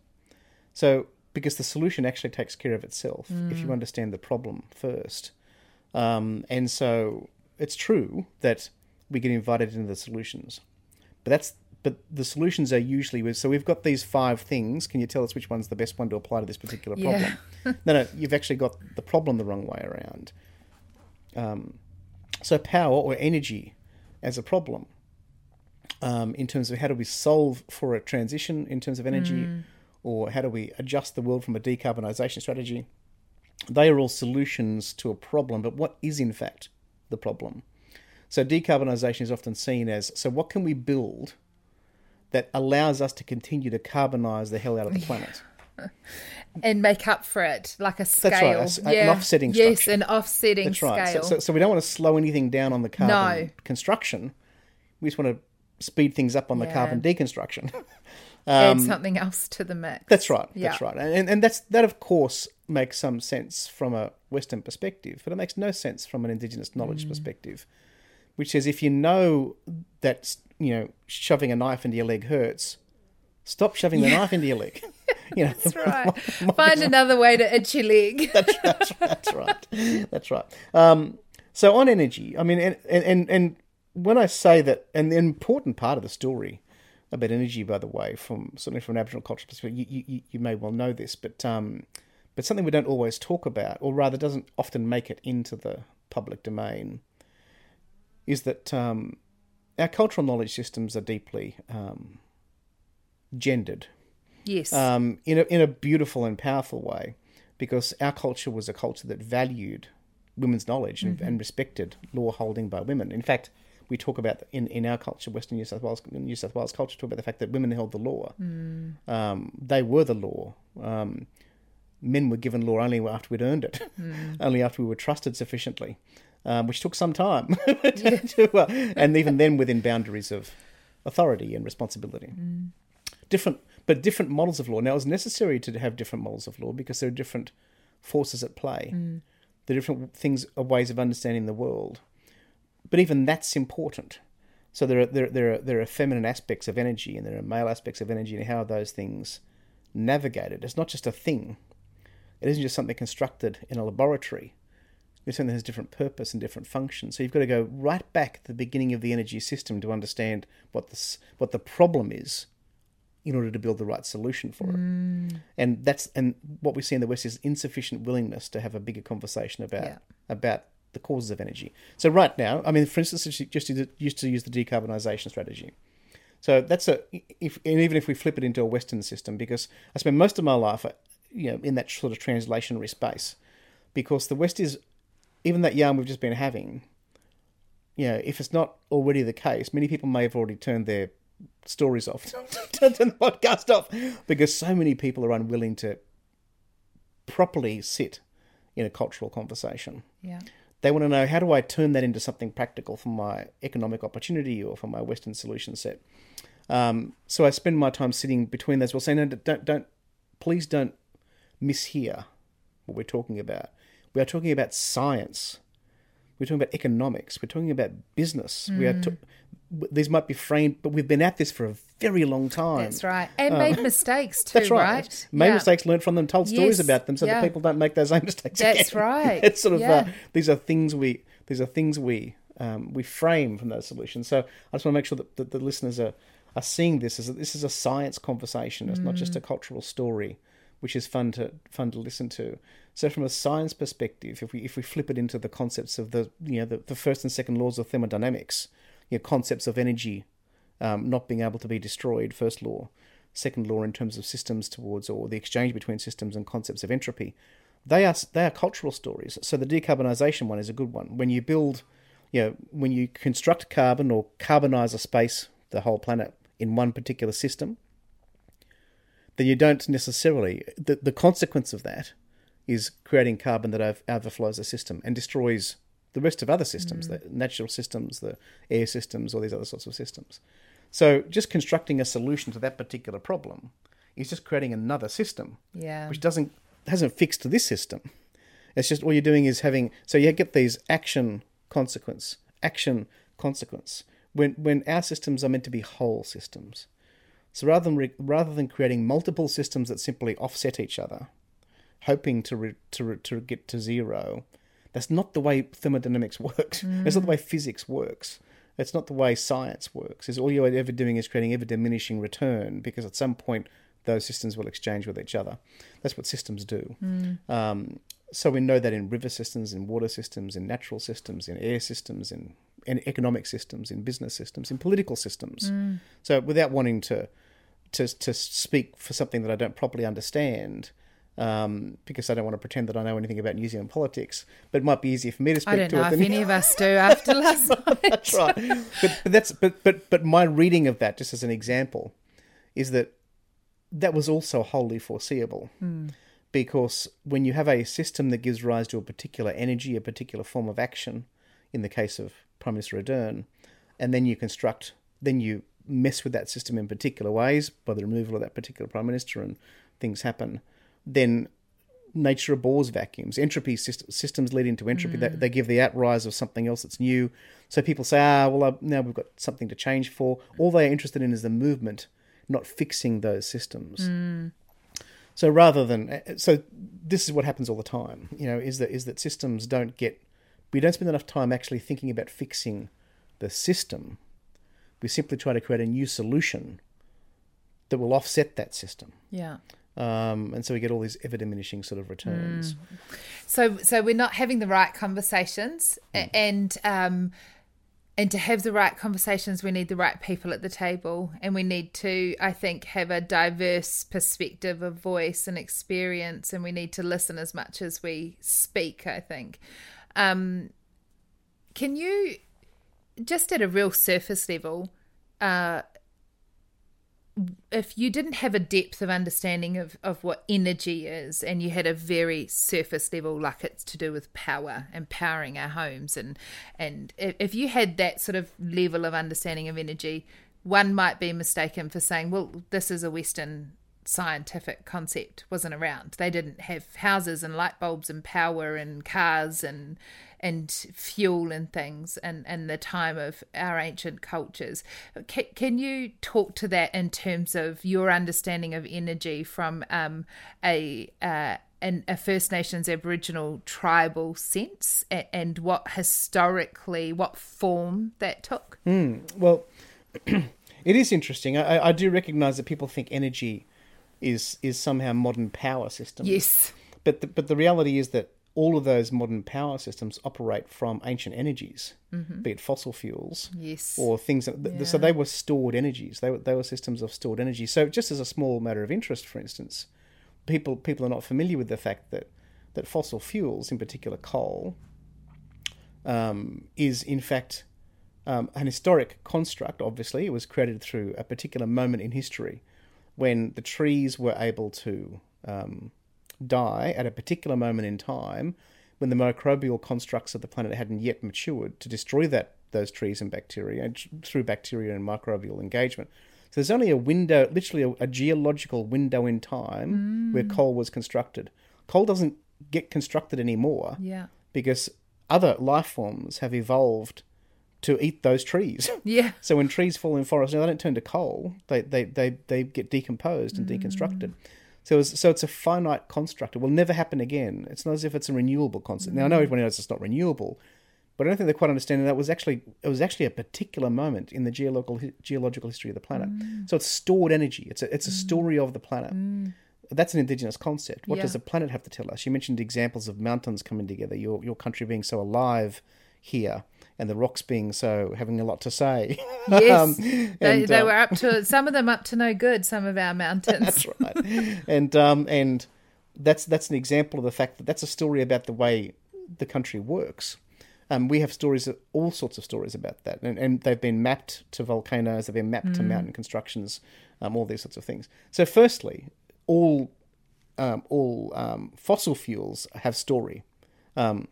Speaker 2: So, because the solution actually takes care of itself if you understand the problem first. Um, and so it's true that we get invited into the solutions. But that's but the solutions are usually with so we've got these five things. Can you tell us which one's the best one to apply to this particular problem?
Speaker 1: Yeah.
Speaker 2: no, no, you've actually got the problem the wrong way around. Um, so power or energy as a problem um, in terms of how do we solve for a transition in terms of energy, or how do we adjust the world from a decarbonisation strategy? They are all solutions to a problem, but what is in fact the problem? So decarbonisation is often seen as so what can we build that allows us to continue to carbonise the hell out of the planet?
Speaker 1: and make up for it, like a scale.
Speaker 2: right, a s- an offsetting scale.
Speaker 1: Yes,
Speaker 2: structure.
Speaker 1: an offsetting
Speaker 2: That's right. So,
Speaker 1: scale.
Speaker 2: so, so we don't want to slow anything down on the carbon
Speaker 1: No.
Speaker 2: construction. We just want to speed things up on the
Speaker 1: Yeah.
Speaker 2: carbon deconstruction.
Speaker 1: Add something else to the mix.
Speaker 2: um, That's right.
Speaker 1: Yeah.
Speaker 2: That's right. And and that's that of course makes some sense from a Western perspective, but it makes no sense from an Indigenous knowledge
Speaker 1: Mm.
Speaker 2: perspective, which says if you know that you know shoving a knife into your leg hurts, stop shoving the knife into your leg. You know,
Speaker 1: That's right. Find another way to itch your leg.
Speaker 2: that's, that's, that's right. That's right. Um, so on energy, I mean, and, and and when I say that, and the important part of the story about energy, by the way, from certainly from an Aboriginal cultural perspective, you, you, you may well know this, but um, but something we don't always talk about, or rather, doesn't often make it into the public domain, is that um, our cultural knowledge systems are deeply um, gendered
Speaker 1: yes.
Speaker 2: um, in a in a beautiful and powerful way, because our culture was a culture that valued women's knowledge and, and respected law holding by women. In fact, we talk about in, in our culture, Western New South Wales New South Wales culture, talk about the fact that women held the law. Um, they were the law. Um, men were given law only after we'd earned it, only after we were trusted sufficiently, um, which took some time, to, uh, and even then within boundaries of authority and responsibility. different, but different models of law. Now, it's necessary to have different models of law because there are different forces at play.
Speaker 1: Mm.
Speaker 2: There are different things, uh, ways of understanding the world. But even that's important. So there are there there are there are feminine aspects of energy and there are male aspects of energy and how are those things navigated. It's not just a thing. It isn't just something constructed in a laboratory. Something that has different purpose and different functions. So you've got to go right back to the beginning of the energy system to understand what the what the problem is, in order to build the right solution for it.
Speaker 1: Mm.
Speaker 2: And that's and what we see in the West is insufficient willingness to have a bigger conversation about
Speaker 1: Yeah.
Speaker 2: about the causes of energy. So right now, I mean, for instance, just just used to use the decarbonisation strategy. So that's a if and even if we flip it into a Western system, because I spend most of my life, uh, you know, in that sort of translationary space, because the West is even that yarn we've just been having. You know, if it's not already the case, many people may have already turned their stories off, turned the podcast off, because so many people are unwilling to properly sit in a cultural conversation.
Speaker 1: Yeah.
Speaker 2: They want to know how do I turn that into something practical for my economic opportunity or for my Western solution set. Um, so I spend my time sitting between those. Well, saying, no, don't, don't, please don't mishear what we're talking about. We are talking about science. We're talking about economics. We're talking about business. We are. To- these might be framed, but we've been at this for a very long time.
Speaker 1: That's right. And made mistakes too,
Speaker 2: Uh, That's right.
Speaker 1: right?
Speaker 2: Made
Speaker 1: Yeah.
Speaker 2: mistakes, learned from them, told stories about them, so
Speaker 1: yeah.
Speaker 2: that people don't make those same mistakes.
Speaker 1: That's
Speaker 2: again.
Speaker 1: right,
Speaker 2: it's sort of uh, these are things we these are things we um, we frame from those solutions. So I just want to make sure that, that the listeners are are seeing this as a, this is a science conversation. It's not
Speaker 1: Mm.
Speaker 2: just a cultural story, which is fun to fun to listen to. So from a science perspective, if we if we flip it into the concepts of the you know the, the first and second laws of thermodynamics, you know, concepts of energy um, not being able to be destroyed, first law. Second law in terms of systems towards or the exchange between systems and concepts of entropy. They are they are cultural stories. So the decarbonisation one is a good one. When you build, you know, when you construct carbon or carbonize a space, the whole planet in one particular system, then you don't necessarily the the consequence of that is creating carbon that ov- overflows the system and destroys the rest of other systems, mm. the natural systems, the air systems, all these other sorts of systems. So just constructing a solution to that particular problem is just creating another system,
Speaker 1: Yeah.
Speaker 2: which doesn't hasn't fixed this system. It's just all you're doing is having so you get these action consequence, action consequence. When when our systems are meant to be whole systems. So rather than re, rather than creating multiple systems that simply offset each other, hoping to re, to re, to get to zero, that's not the way thermodynamics works. It's not the way physics works. It's not the way science works. Is all you're ever doing is creating ever diminishing return because at some point those systems will exchange with each other. That's what systems do. Um, so we know that in river systems, in water systems, in natural systems, in air systems, in, in economic systems, in business systems, in political systems. So without wanting to to to speak for something that I don't properly understand, um, because I don't want to pretend that I know anything about New Zealand politics, but it might be easier for me to speak
Speaker 1: I don't
Speaker 2: to
Speaker 1: know
Speaker 2: it
Speaker 1: if any of us do after last night.
Speaker 2: that's right. But, but that's but, but but my reading of that, just as an example, is that that was also wholly foreseeable. Because when you have a system that gives rise to a particular energy, a particular form of action, in the case of Prime Minister Ardern, and then you construct, then you mess with that system in particular ways by the removal of that particular Prime Minister and things happen, then nature abhors vacuums. Entropy syst- systems lead into entropy. They, they give the outrise of something else that's new. So people say, ah, well, now we've got something to change for. All they're interested in is the movement, not fixing those systems. So rather than uh, so, this is what happens all the time. You know, is that is that systems don't get we don't spend enough time actually thinking about fixing the system. We simply try to create a new solution that will offset that system.
Speaker 1: Yeah.
Speaker 2: Um, and so we get all these ever diminishing sort of returns.
Speaker 1: So so we're not having the right conversations a- and um and to have the right conversations we need the right people at the table and we need to I think have a diverse perspective of voice and experience and we need to listen as much as we speak I think. Um can you just at a real surface level uh if you didn't have a depth of understanding of, of what energy is and you had a very surface level like it's to do with power and powering our homes and and if if you had that sort of level of understanding of energy one might be mistaken for saying, well, this is a Western scientific concept wasn't around. They didn't have houses and light bulbs and power and cars and and fuel and things and and the time of our ancient cultures. Can, can you talk to that in terms of your understanding of energy from um, a uh, an, a First Nations Aboriginal tribal sense and, and what historically what form that took?
Speaker 2: Mm, well, it is interesting. I, I do recognise that people think energy is is somehow modern power systems.
Speaker 1: Yes.
Speaker 2: But the, but the reality is that all of those modern power systems operate from ancient energies, mm-hmm. be it fossil fuels,
Speaker 1: yes,
Speaker 2: or things. That, yeah. So they were stored energies. They were they were systems of stored energy. So just as a small matter of interest, for instance, people people are not familiar with the fact that that fossil fuels, in particular coal, um, is in fact um, an historic construct. Obviously, it was created through a particular moment in history when the trees were able to um, die at a particular moment in time when the microbial constructs of the planet hadn't yet matured to destroy that those trees and bacteria through bacteria and microbial engagement. So there's only a window, literally a, a geological window in time mm. where coal was constructed. Coal doesn't get constructed anymore
Speaker 1: yeah.
Speaker 2: because other life forms have evolved to eat those trees.
Speaker 1: Yeah.
Speaker 2: so when trees fall in forests, now they don't turn to coal; they they they, they get decomposed and mm. deconstructed. So it's, so it's a finite construct. It will never happen again. It's not as if it's a renewable concept. Now I know everyone knows it's not renewable, but I don't think they're quite understanding that was actually it was actually a particular moment in the geological geological history of the planet. Mm. So it's stored energy. It's a it's a mm. story of the planet.
Speaker 1: Mm.
Speaker 2: That's an indigenous concept. What
Speaker 1: yeah.
Speaker 2: does the planet have to tell us? You mentioned examples of mountains coming together. Your your country being so alive here and the rocks being so having a lot to say.
Speaker 1: Yes, um, and, they, they um, were up to some of them up to no good. Some of our mountains.
Speaker 2: that's right, and um, and that's that's an example of the fact that that's a story about the way the country works. Um, we have stories, all sorts of stories about that, and, and they've been mapped to volcanoes, they've been mapped mm. to mountain constructions, um, all these sorts of things. So, firstly, all um, all um, fossil fuels have story. Um,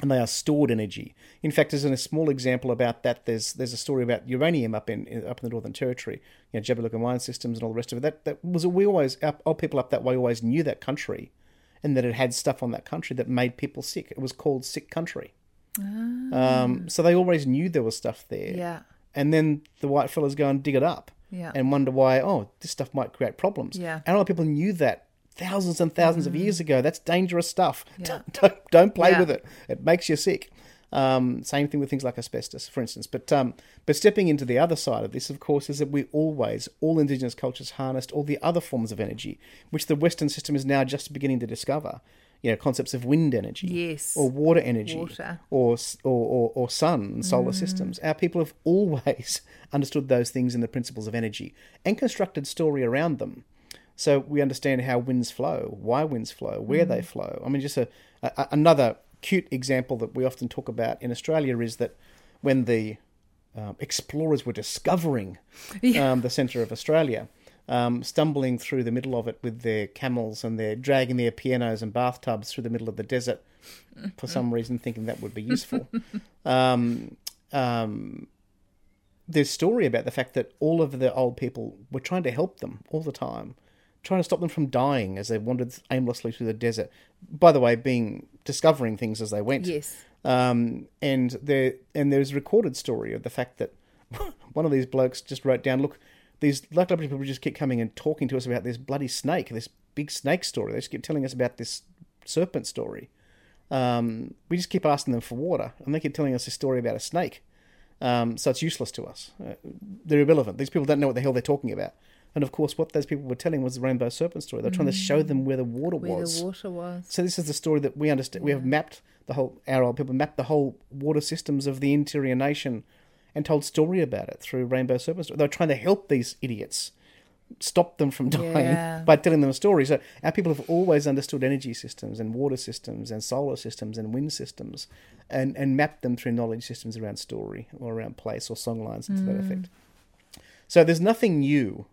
Speaker 2: and they are stored energy. In fact, as in a small example about that, there's there's a story about uranium up in up in the Northern Territory, you know, Jabiluka mine systems and all the rest of it. That that was we always our, our people up that way always knew that country, and that it had stuff on that country that made people sick. It was called sick country.
Speaker 1: Ah.
Speaker 2: Um, so they always knew there was stuff there.
Speaker 1: Yeah.
Speaker 2: And then the white fellas go and dig it up.
Speaker 1: Yeah.
Speaker 2: And wonder why, oh, this stuff might create problems.
Speaker 1: Yeah.
Speaker 2: And a lot of people knew that thousands and thousands mm. of years ago. That's dangerous stuff. Yeah. Don't, don't play yeah. with it. It makes you sick. Um, same thing with things like asbestos, for instance. But um, but stepping into the other side of this, of course, is that we always, all indigenous cultures, harnessed all the other forms of energy, which the Western system is now just beginning to discover. You know, concepts of wind energy,
Speaker 1: yes,
Speaker 2: or water energy,
Speaker 1: water.
Speaker 2: Or, or or or sun and solar mm. systems. Our people have always understood those things in the principles of energy and constructed story around them. So we understand how winds flow, why winds flow, where mm. they flow. I mean, just a, a, another cute example that we often talk about in Australia is that when the um, explorers were discovering yeah. um, the centre of Australia, um, stumbling through the middle of it with their camels and they're dragging their pianos and bathtubs through the middle of the desert for some reason, thinking that would be useful. um, um, there's story about the fact that all of the old people were trying to help them all the time trying to stop them from dying as they wandered aimlessly through the desert. By the way, being discovering things as they went.
Speaker 1: Yes.
Speaker 2: Um, and there and there's a recorded story of the fact that one of these blokes just wrote down, look, these local people just keep coming and talking to us about this bloody snake, this big snake story. They just keep telling us about this serpent story. Um, we just keep asking them for water, and they keep telling us a story about a snake. Um, so it's useless to us. Uh, they're irrelevant. These people don't know what the hell they're talking about. And of course, what those people were telling was the rainbow serpent story. They're mm. trying to show them where the water
Speaker 1: where
Speaker 2: was.
Speaker 1: Where the water was.
Speaker 2: So this is the story that we understand. Yeah. We have mapped the whole. Our old people mapped the whole water systems of the interior nation, and told story about it through rainbow serpent story. They're trying to help these idiots, stop them from dying
Speaker 1: yeah.
Speaker 2: by telling them a story. So our people have always understood energy systems and water systems and solar systems and wind systems, and and mapped them through knowledge systems around story or around place or song lines to mm. that effect. So there's nothing new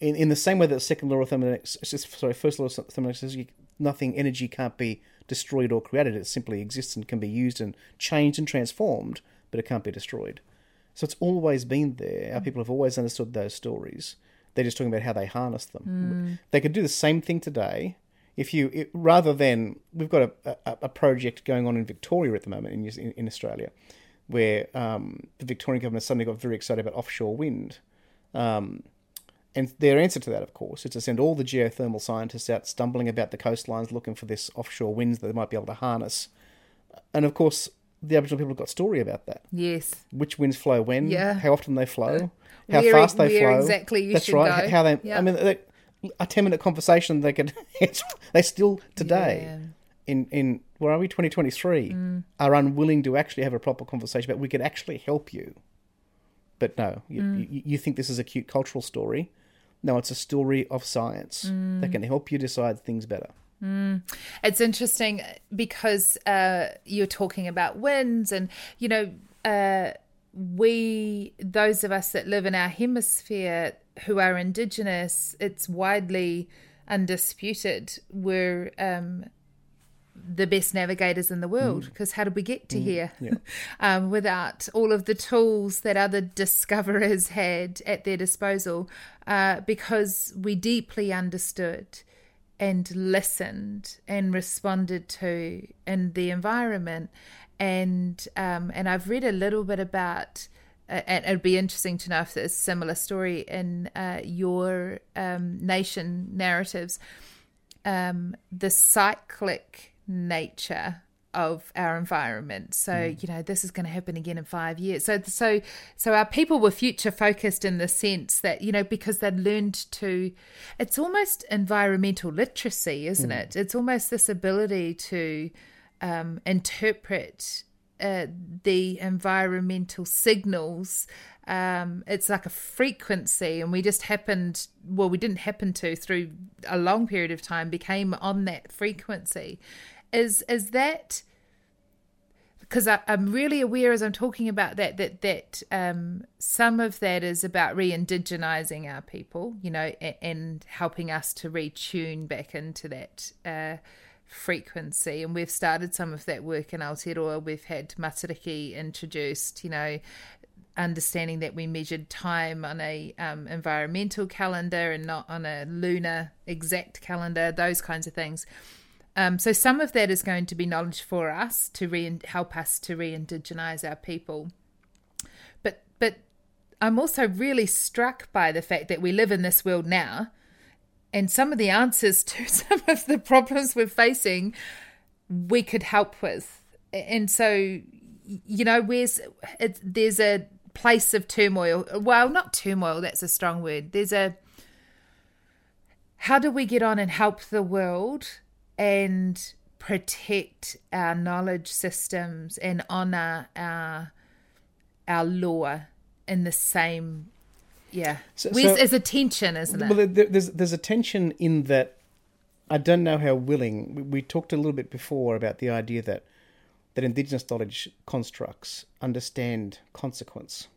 Speaker 2: in, in the same way that the second law of thermodynamics, sorry, first law of thermodynamics says nothing, energy can't be destroyed or created. It simply exists and can be used and changed and transformed, but it can't be destroyed. So it's always been there. Our people have always understood those stories. They're just talking about how they harness them. They could do the same thing today if you it, rather than we've got a, a, a project going on in Victoria at the moment in in, in Australia, where um, the Victorian government suddenly got very excited about offshore wind. Um, and their answer to that, of course, is to send all the geothermal scientists out stumbling about the coastlines looking for this offshore winds that they might be able to harness. And of course, the Aboriginal people have got story about that.
Speaker 1: Yes.
Speaker 2: Which winds flow when,
Speaker 1: Yeah.
Speaker 2: how often they flow, how
Speaker 1: Where-
Speaker 2: fast they flow.
Speaker 1: exactly you
Speaker 2: That's
Speaker 1: should
Speaker 2: right.
Speaker 1: go.
Speaker 2: How they,
Speaker 1: Yeah.
Speaker 2: I mean, they, a ten-minute conversation they could, they still today
Speaker 1: Yeah.
Speaker 2: in in where are we 2023
Speaker 1: Mm.
Speaker 2: are unwilling to actually have a proper conversation about we could actually help you but no you,
Speaker 1: Mm.
Speaker 2: you, you think this is a cute cultural story no it's a story of science
Speaker 1: Mm.
Speaker 2: that can help you decide things better
Speaker 1: It's interesting because uh, you're talking about winds, and you know, uh, we, those of us that live in our hemisphere who are Indigenous, it's widely undisputed we're um, the best navigators in the world. Because how did we get to here um, without all of the tools that other discoverers had at their disposal? Uh, because we deeply understood and listened and responded to in the environment and um, and I've read a little bit about uh, and it'd be interesting to know if there's a similar story in uh, your um, nation narratives um, the cyclic nature of our environment. So you know this is going to happen again in five years. So so so our people were future focused in the sense that you know because they'd learned to. It's almost environmental literacy, isn't it? It's almost this ability to um, interpret uh, the environmental signals. Um, it's like a frequency, and we just happened. Well, we didn't happen to through a long period of time became on that frequency. Is is that because I'm really aware as I'm talking about that that that um, some of that is about re-indigenizing our people, you know, and, and helping us to retune back into that uh, frequency. And we've started some of that work in Aotearoa. We've had Matariki introduced, you know, understanding that we measured time on a um, environmental calendar and not on a lunar exact calendar, those kinds of things. Um, so some of that is going to be knowledge for us to re- help us to re-indigenize our people. But but I'm also really struck by the fact that we live in this world now, and some of the answers to some of the problems we're facing, we could help with. And so, you know, where's it's, there's a place of turmoil. Well, not turmoil. That's a strong word. There's a how do we get on and help the world and protect our knowledge systems and honor our our law in the same yeah.
Speaker 2: So-
Speaker 1: Where's,
Speaker 2: so-
Speaker 1: there's a tension isn't it?
Speaker 2: well there, there's there's a tension in that I don't know how willing we, we talked a little bit before about the idea that that indigenous knowledge constructs understand consequence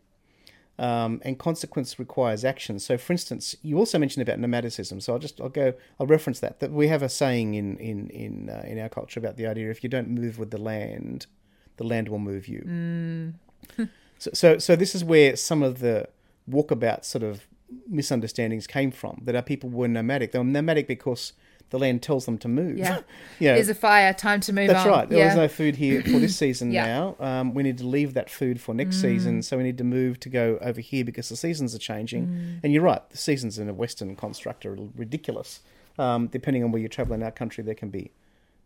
Speaker 2: um, and consequence requires action. So, for instance, you also mentioned about nomadicism. So, I'll just I'll go I'll reference that that we have a saying in in in uh, in our culture about the idea if you don't move with the land, the land will move you. so, so so this is where some of the walkabout sort of misunderstandings came from. That our people were nomadic. They were nomadic because the land tells them to move.
Speaker 1: Yeah. there's a fire time to move
Speaker 2: That's
Speaker 1: on
Speaker 2: right. There
Speaker 1: yeah
Speaker 2: was no food here for this season
Speaker 1: Yeah.
Speaker 2: now. Um, we need to leave that food for next season, so we need to move to go over here because the seasons are changing. And you're right, the seasons in a Western construct are ridiculous. Um, depending on where you travel in our country, there can be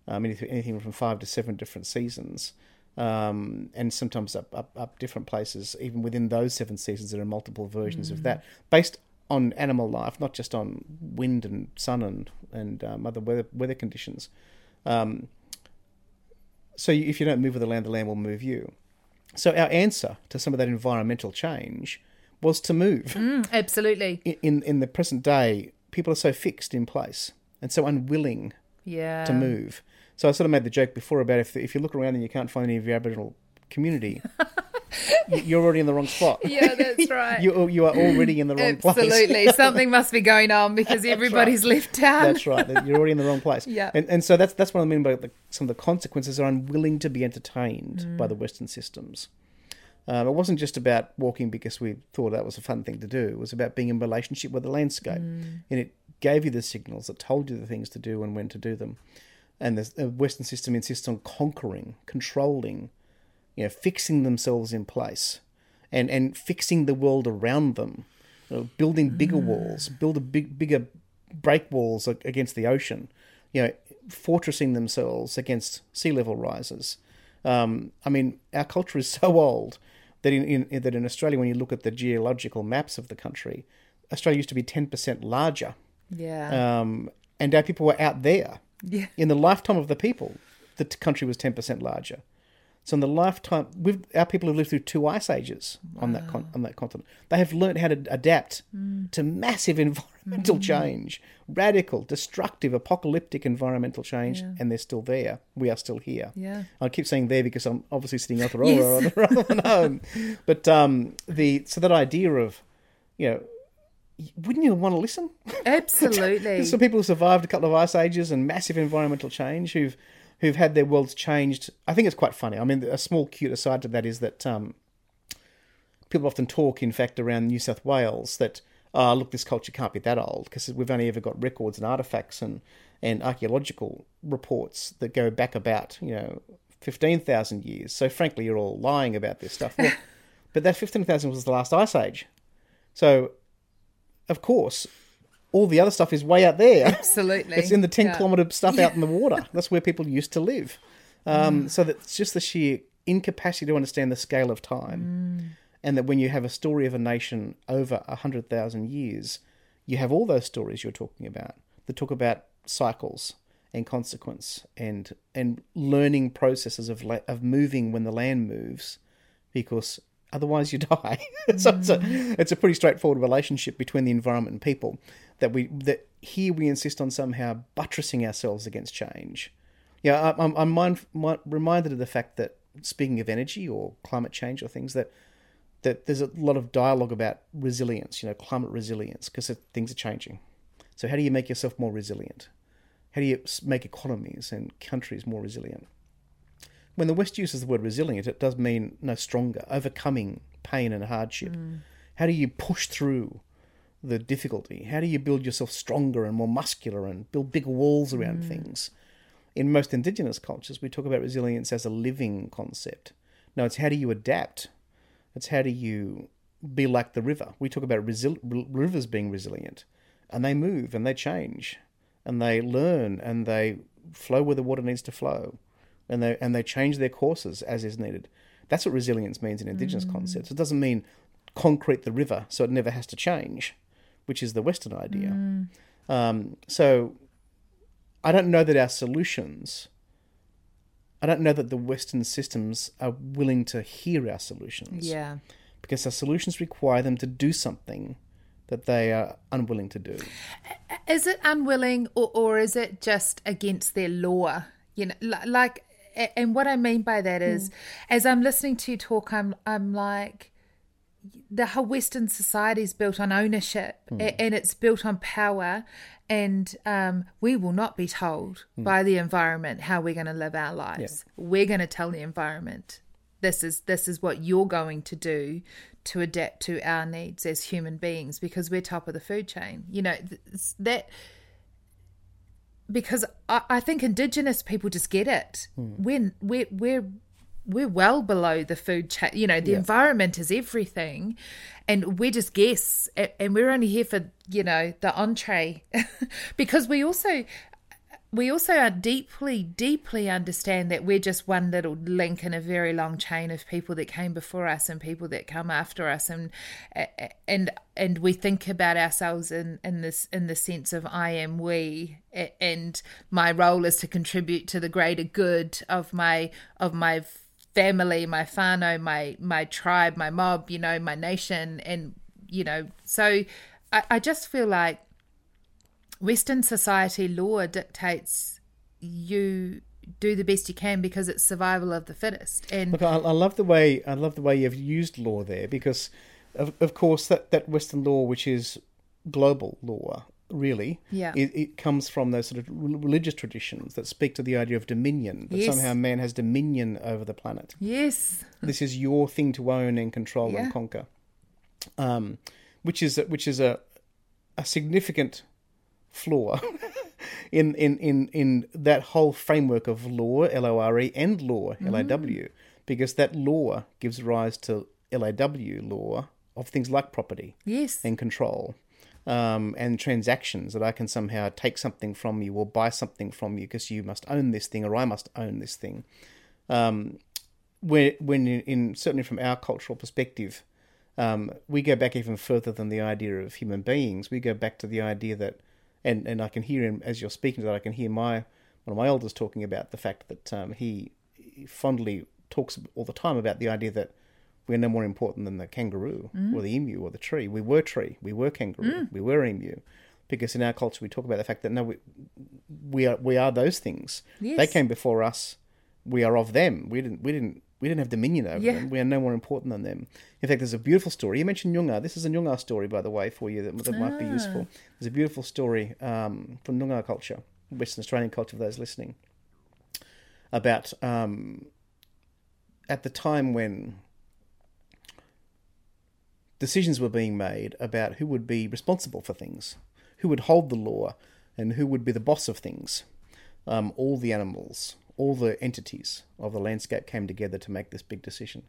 Speaker 2: um, anything, anything from five to seven different seasons. Um, and sometimes up, up, up different places, even within those seven seasons, there are multiple versions of that based on animal life, not just on wind and sun and and um, other weather weather conditions. Um, so you- if you don't move with the land, the land will move you. So our answer to some of that environmental change was to move.
Speaker 1: Mm, absolutely
Speaker 2: In, in in the present day, people are so fixed in place and so unwilling
Speaker 1: yeah
Speaker 2: to move. So I sort of made the joke before about if if you look around and you can't find any of your Aboriginal community, you're already in the wrong spot.
Speaker 1: yeah that's right
Speaker 2: You you are already in the wrong place.
Speaker 1: absolutely something must be going on because everybody's left out
Speaker 2: That's right. You're already in the wrong place.
Speaker 1: Yeah.
Speaker 2: And and so that's that's what I mean by the, some of the consequences are unwilling to be entertained
Speaker 1: Mm.
Speaker 2: by the Western systems. Um, it wasn't just about walking because we thought that was a fun thing to do. It was about being in relationship with the landscape, and it gave you the signals that told you the things to do and when to do them. And the Western system insists on conquering, controlling, you know, fixing themselves in place, and and fixing the world around them, you know, building bigger walls, build a big bigger break walls against the ocean, you know, fortressing themselves against sea level rises. Um, I mean, our culture is so old that in, in that in Australia, when you look at the geological maps of the country, Australia used to be ten percent larger,
Speaker 1: Yeah.
Speaker 2: um, and our people were out there.
Speaker 1: yeah.
Speaker 2: In the lifetime of the people, the t- country was ten percent larger. So in the lifetime, we've, our people have lived through two ice ages on that con- on that continent. They have learned how to adapt to massive environmental change, radical, destructive, apocalyptic environmental change,
Speaker 1: Yeah.
Speaker 2: and they're still there. We are still here.
Speaker 1: Yeah.
Speaker 2: I keep saying there because I'm obviously sitting the
Speaker 1: Yes.
Speaker 2: rather, rather than home. But um, the so that idea of, you know, wouldn't you want to listen?
Speaker 1: Absolutely.
Speaker 2: There's some people who survived a couple of ice ages and massive environmental change who've who've had their worlds changed. I think it's quite funny. I mean, a small cute aside to that is that um, people often talk, in fact, around New South Wales that oh, look, this culture can't be that old because we've only ever got records and artifacts and and archaeological reports that go back about you know fifteen thousand years. So frankly, you're all lying about this stuff. Well, but that fifteen thousand was the last ice age. So, of course, all the other stuff is way out there.
Speaker 1: Absolutely.
Speaker 2: It's in the 10
Speaker 1: Yeah.
Speaker 2: kilometre stuff out in the water. That's where people used to live. Um, So that's just the sheer incapacity to understand the scale of time. And that when you have a story of a nation over 100,000 years, you have all those stories you're talking about that talk about cycles and consequence and and learning processes of la- of moving when the land moves because otherwise you die. so it's a it's a pretty straightforward relationship between the environment and people that we that here we insist on somehow buttressing ourselves against change. Yeah, I- I'm I'm mind, mi- reminded of the fact that speaking of energy or climate change or things that that there's a lot of dialogue about resilience, you know, climate resilience because things are changing. So how do you make yourself more resilient? How do you make economies and countries more resilient? when the West uses the word resilient, it does mean no stronger, overcoming pain and hardship. Mm. How do you push through the difficulty? How do you build yourself stronger and more muscular and build bigger walls around mm. things? In most indigenous cultures, we talk about resilience as a living concept. No, it's how do you adapt? It's how do you be like the river? We talk about resil- r- rivers being resilient, and they move and they change, and they learn and they flow where the water needs to flow and they and they change their courses as is needed. That's what resilience means in indigenous mm. concepts. It doesn't mean concrete the river so it never has to change, which is the Western idea. Um, so I don't know that our solutions. I don't know that the Western systems are willing to hear our solutions
Speaker 1: Yeah.
Speaker 2: because our solutions require them to do something that they are unwilling to do.
Speaker 1: Is it unwilling or, or is it just against their law? You know, like, and what I mean by that is, as I'm listening to you talk, I'm, I'm like, the whole Western society is built on ownership hmm. a- and it's built on power. And um, we will not be told hmm. by the environment how we're going to live our lives. We're going to tell the environment this is this is what you're going to do to adapt to our needs as human beings because we're top of the food chain. You know that because I, I think Indigenous people just get it. Hmm. We're we're we're we're well below the food chain. You know, the environment is everything, and we're just guests, and we're only here for you know the entree, because we also we also are deeply, deeply understand that we're just one little link in a very long chain of people that came before us and people that come after us, and and and we think about ourselves in in this in the sense of I am we, and my role is to contribute to the greater good of my of my family, my whānau, my my tribe, my mob, you know, my nation, and you know, so I, I just feel like Western society law dictates you do the best you can because it's survival of the fittest. And
Speaker 2: Look, I, I love the way I love the way you've used law there because, of, of course, that, that Western law, which is global law, really.
Speaker 1: Yeah.
Speaker 2: It, it comes from those sort of religious traditions that speak to the idea of dominion, that
Speaker 1: Yes.
Speaker 2: somehow man has dominion over the planet.
Speaker 1: Yes.
Speaker 2: this is your thing to own and control
Speaker 1: Yeah.
Speaker 2: and conquer, um, which is which is a a significant flaw in, in, in, in that whole framework of law L O R E and law L A W, because that law gives rise to L A W law of things like property
Speaker 1: Yes.
Speaker 2: and control. Um, and transactions that I can somehow take something from you or buy something from you because you must own this thing or I must own this thing. Um, where, when in, in certainly from our cultural perspective, um, we go back even further than the idea of human beings. We go back to the idea that, and, and I can hear him as you're speaking to that. I can hear my one of my elders talking about the fact that um, he fondly talks all the time about the idea that we're no more important than the kangaroo or the emu or the tree. We were tree, we were kangaroo, we were emu, because in our culture we talk about the fact that no, we we are we are those things. They came before us. We are of them. We didn't we didn't we didn't have dominion over
Speaker 1: Yeah.
Speaker 2: them. We are no more important than them. In fact, there's a beautiful story. You mentioned Nyunga. This is a Nyunga story, by the way, for you that, that might be useful. There's a beautiful story um, from Nyunga culture, Western Australian culture, for those listening, about um, at the time when decisions were being made about who would be responsible for things, who would hold the law, and who would be the boss of things. Um, all the animals, all the entities of the landscape came together to make this big decision,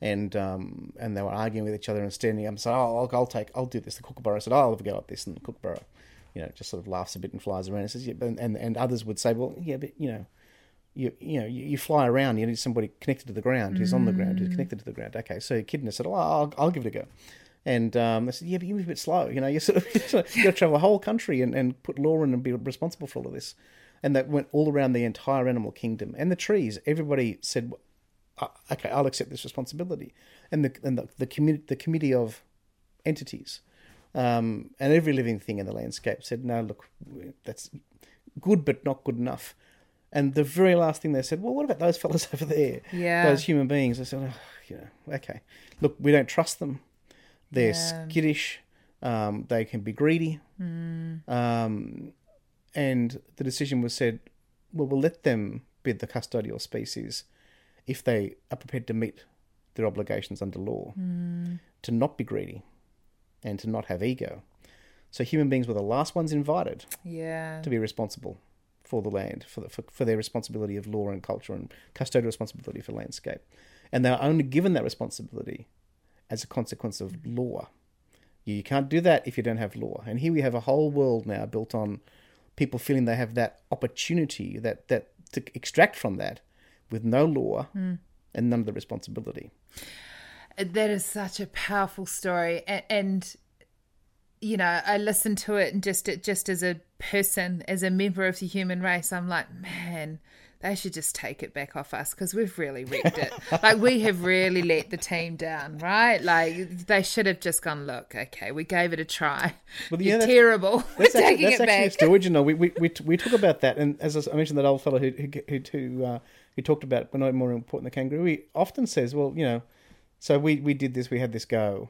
Speaker 2: and um, and they were arguing with each other and standing up and said, "Oh, I'll, I'll take, I'll do this." The kookaburra said, "Oh, I'll have a go at this," and the kookaburra, you know, just sort of laughs a bit and flies around and says, yeah, but, and and others would say, "Well, yeah, but you know." You you know you, fly around. You need somebody connected to the ground who's on the ground who's connected to the ground. Okay, so Echidna said, oh I'll, I'll give it a go." And um, they said, "Yeah, but you move a bit slow. You know, you sort of you got to travel a whole country and, and put law in and be responsible for all of this." And that went all around the entire animal kingdom and the trees. Everybody said, "Uh, "Okay, I'll accept this responsibility." And the and the the, commu- the committee of entities um, and every living thing in the landscape said, "No, look, that's good, but not good enough." And the very last thing they said, "Well, what about those fellas over there?
Speaker 1: Yeah.
Speaker 2: those human beings." I said, oh, "You know, okay, look, we don't trust them. They're
Speaker 1: Yeah.
Speaker 2: skittish. Um, they can be greedy." Um, and the decision was said, "Well, we'll let them be the custodial species if they are prepared to meet their obligations under law, to not be greedy, and to not have ego." So human beings were the last ones invited
Speaker 1: Yeah.
Speaker 2: to be responsible for the land, for, the, for, for their responsibility of law and culture and custodial responsibility for landscape. And they are only given that responsibility as a consequence of law. You can't do that if you don't have law. And here we have a whole world now built on people feeling they have that opportunity, that, that to extract from that with no law hmm. and none of the responsibility.
Speaker 1: That is such a powerful story, and, and you know, I listened to it, and just it just as a person, as a member of the human race, I'm like, man, they should just take it back off us because we've really wrecked it. like we have really let the team down, right? Like they should have just gone, look, okay, we gave it a try.
Speaker 2: Well,
Speaker 1: You're
Speaker 2: that's-
Speaker 1: terrible. We're
Speaker 2: That's actually,
Speaker 1: taking
Speaker 2: that's
Speaker 1: it
Speaker 2: actually
Speaker 1: back.
Speaker 2: know, we, we, we, we talk about that, and as I mentioned, that old fellow who who who, uh, who talked about we're no more important than kangaroo. He often says, "Well, you know, so we, we did this, we had this go.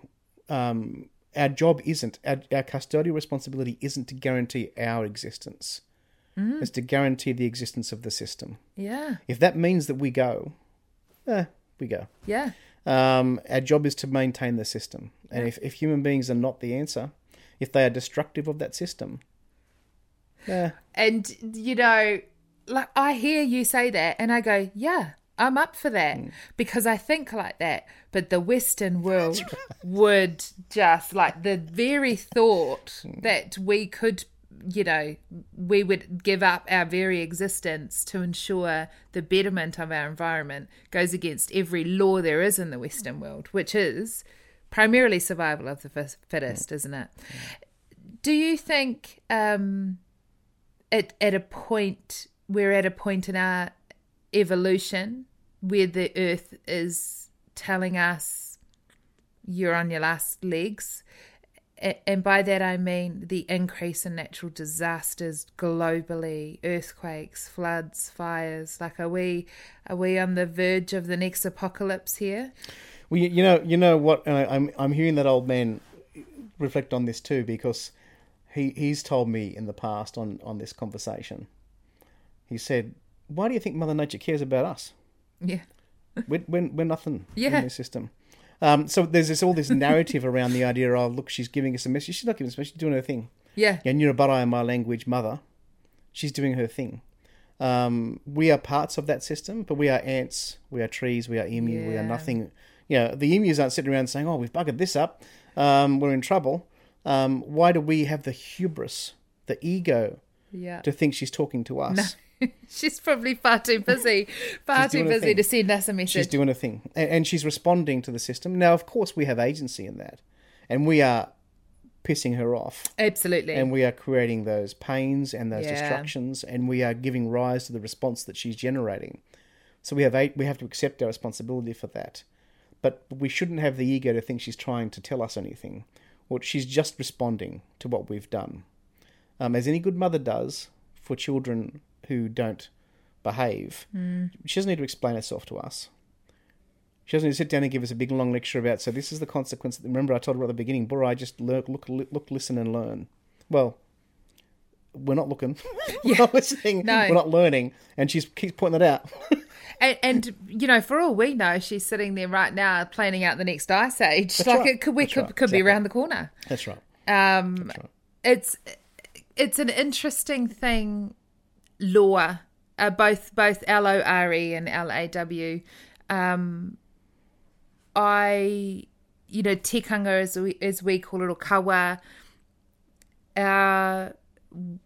Speaker 2: Um, our job isn't our, our custodial responsibility isn't to guarantee our existence. It's to guarantee the existence of the system.
Speaker 1: Yeah,
Speaker 2: If that means that we go, eh, we go.
Speaker 1: yeah,
Speaker 2: Um, our job is to maintain the system, and if, if human beings are not the answer, if they are destructive of that system, yeah,
Speaker 1: and you know, like I hear you say that, and I go, yeah. I'm up for that mm. because I think like that. But the Western world would just like the very thought mm. that we could, you know, we would give up our very existence to ensure the betterment of our environment goes against every law there is in the Western world, which is primarily survival of the fittest, mm. isn't it? Do you think um, at at a point we're at a point in our evolution where the earth is telling us you're on your last legs and by that I mean the increase in natural disasters globally earthquakes floods fires like are we are we on the verge of the next apocalypse here
Speaker 2: Well, you, know, you know what? I'm I'm hearing that old man reflect on this too because he he's told me in the past on on this conversation. He said, "Why do you think Mother Nature cares about us?
Speaker 1: Yeah.
Speaker 2: We're, we're, we're nothing
Speaker 1: Yeah.
Speaker 2: in this system." Um, so there's this all this narrative around the idea of look, she's giving us a message. She's not giving us a message. She's doing her thing.
Speaker 1: Yeah.
Speaker 2: Yeah, Nurabara in my language, mother. She's doing her thing. Um, we are parts of that system, but we are ants, we are trees, we are emu, we are nothing. You know, the emus aren't sitting around saying, "Oh, we've buggered this up. Um, we're in trouble." Um, why do we have the hubris, the ego,
Speaker 1: Yeah.
Speaker 2: to think she's talking to us?
Speaker 1: She's probably far too busy, far too busy to send us a message.
Speaker 2: She's doing a thing, and, and she's responding to the system. Now, of course, we have agency in that, and we are pissing her off.
Speaker 1: Absolutely.
Speaker 2: and we are creating those pains and those
Speaker 1: Yeah.
Speaker 2: distractions and we are giving rise to the response that she's generating so we have a, we have to accept our responsibility for that but we shouldn't have the ego to think she's trying to tell us anything or she's just responding to what we've done um, as any good mother does for children who don't behave she doesn't need to explain herself to us she doesn't need to sit down and give us a big long lecture about. So this is the consequence. Remember, I told her at the beginning, Bora, I just look, look, look, listen, and learn. Well, we're not looking. we're not listening.
Speaker 1: No.
Speaker 2: We're not learning, and she keeps pointing that out.
Speaker 1: and, and you know, for all we know, she's sitting there right now planning out the next ice age.
Speaker 2: That's
Speaker 1: like
Speaker 2: right.
Speaker 1: it could, we could,
Speaker 2: right.
Speaker 1: could be
Speaker 2: Exactly.
Speaker 1: around the corner.
Speaker 2: That's right.
Speaker 1: Um,
Speaker 2: That's right.
Speaker 1: it's it's an interesting thing, law, uh, both both L O R E and L A W. Um, I, you know, tikanga as we as we call it, or kawa. Our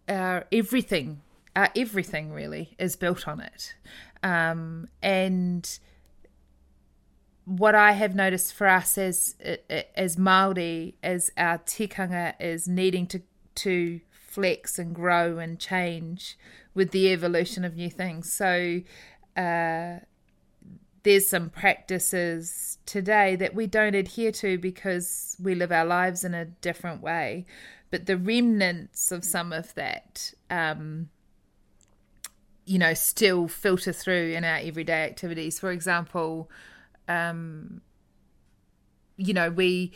Speaker 1: our everything, our everything really is built on it, um, and what I have noticed for us as as Maori, as our tikanga is needing to to flex and grow and change with the evolution of new things. So uh, there's some practices today that we don't adhere to because we live our lives in a different way. But the remnants of some of that, um, you know, still filter through in our everyday activities. For example, um, you know, we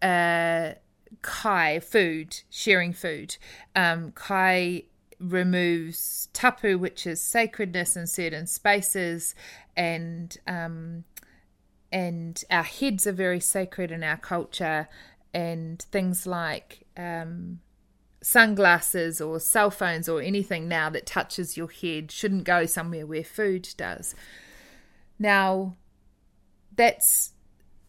Speaker 1: uh, kai food, sharing food. Um, kai removes tapu, which is sacredness in certain spaces, and um, and our heads are very sacred in our culture, and things like um, sunglasses or cell phones or anything now that touches your head shouldn't go somewhere where food does. Now, that's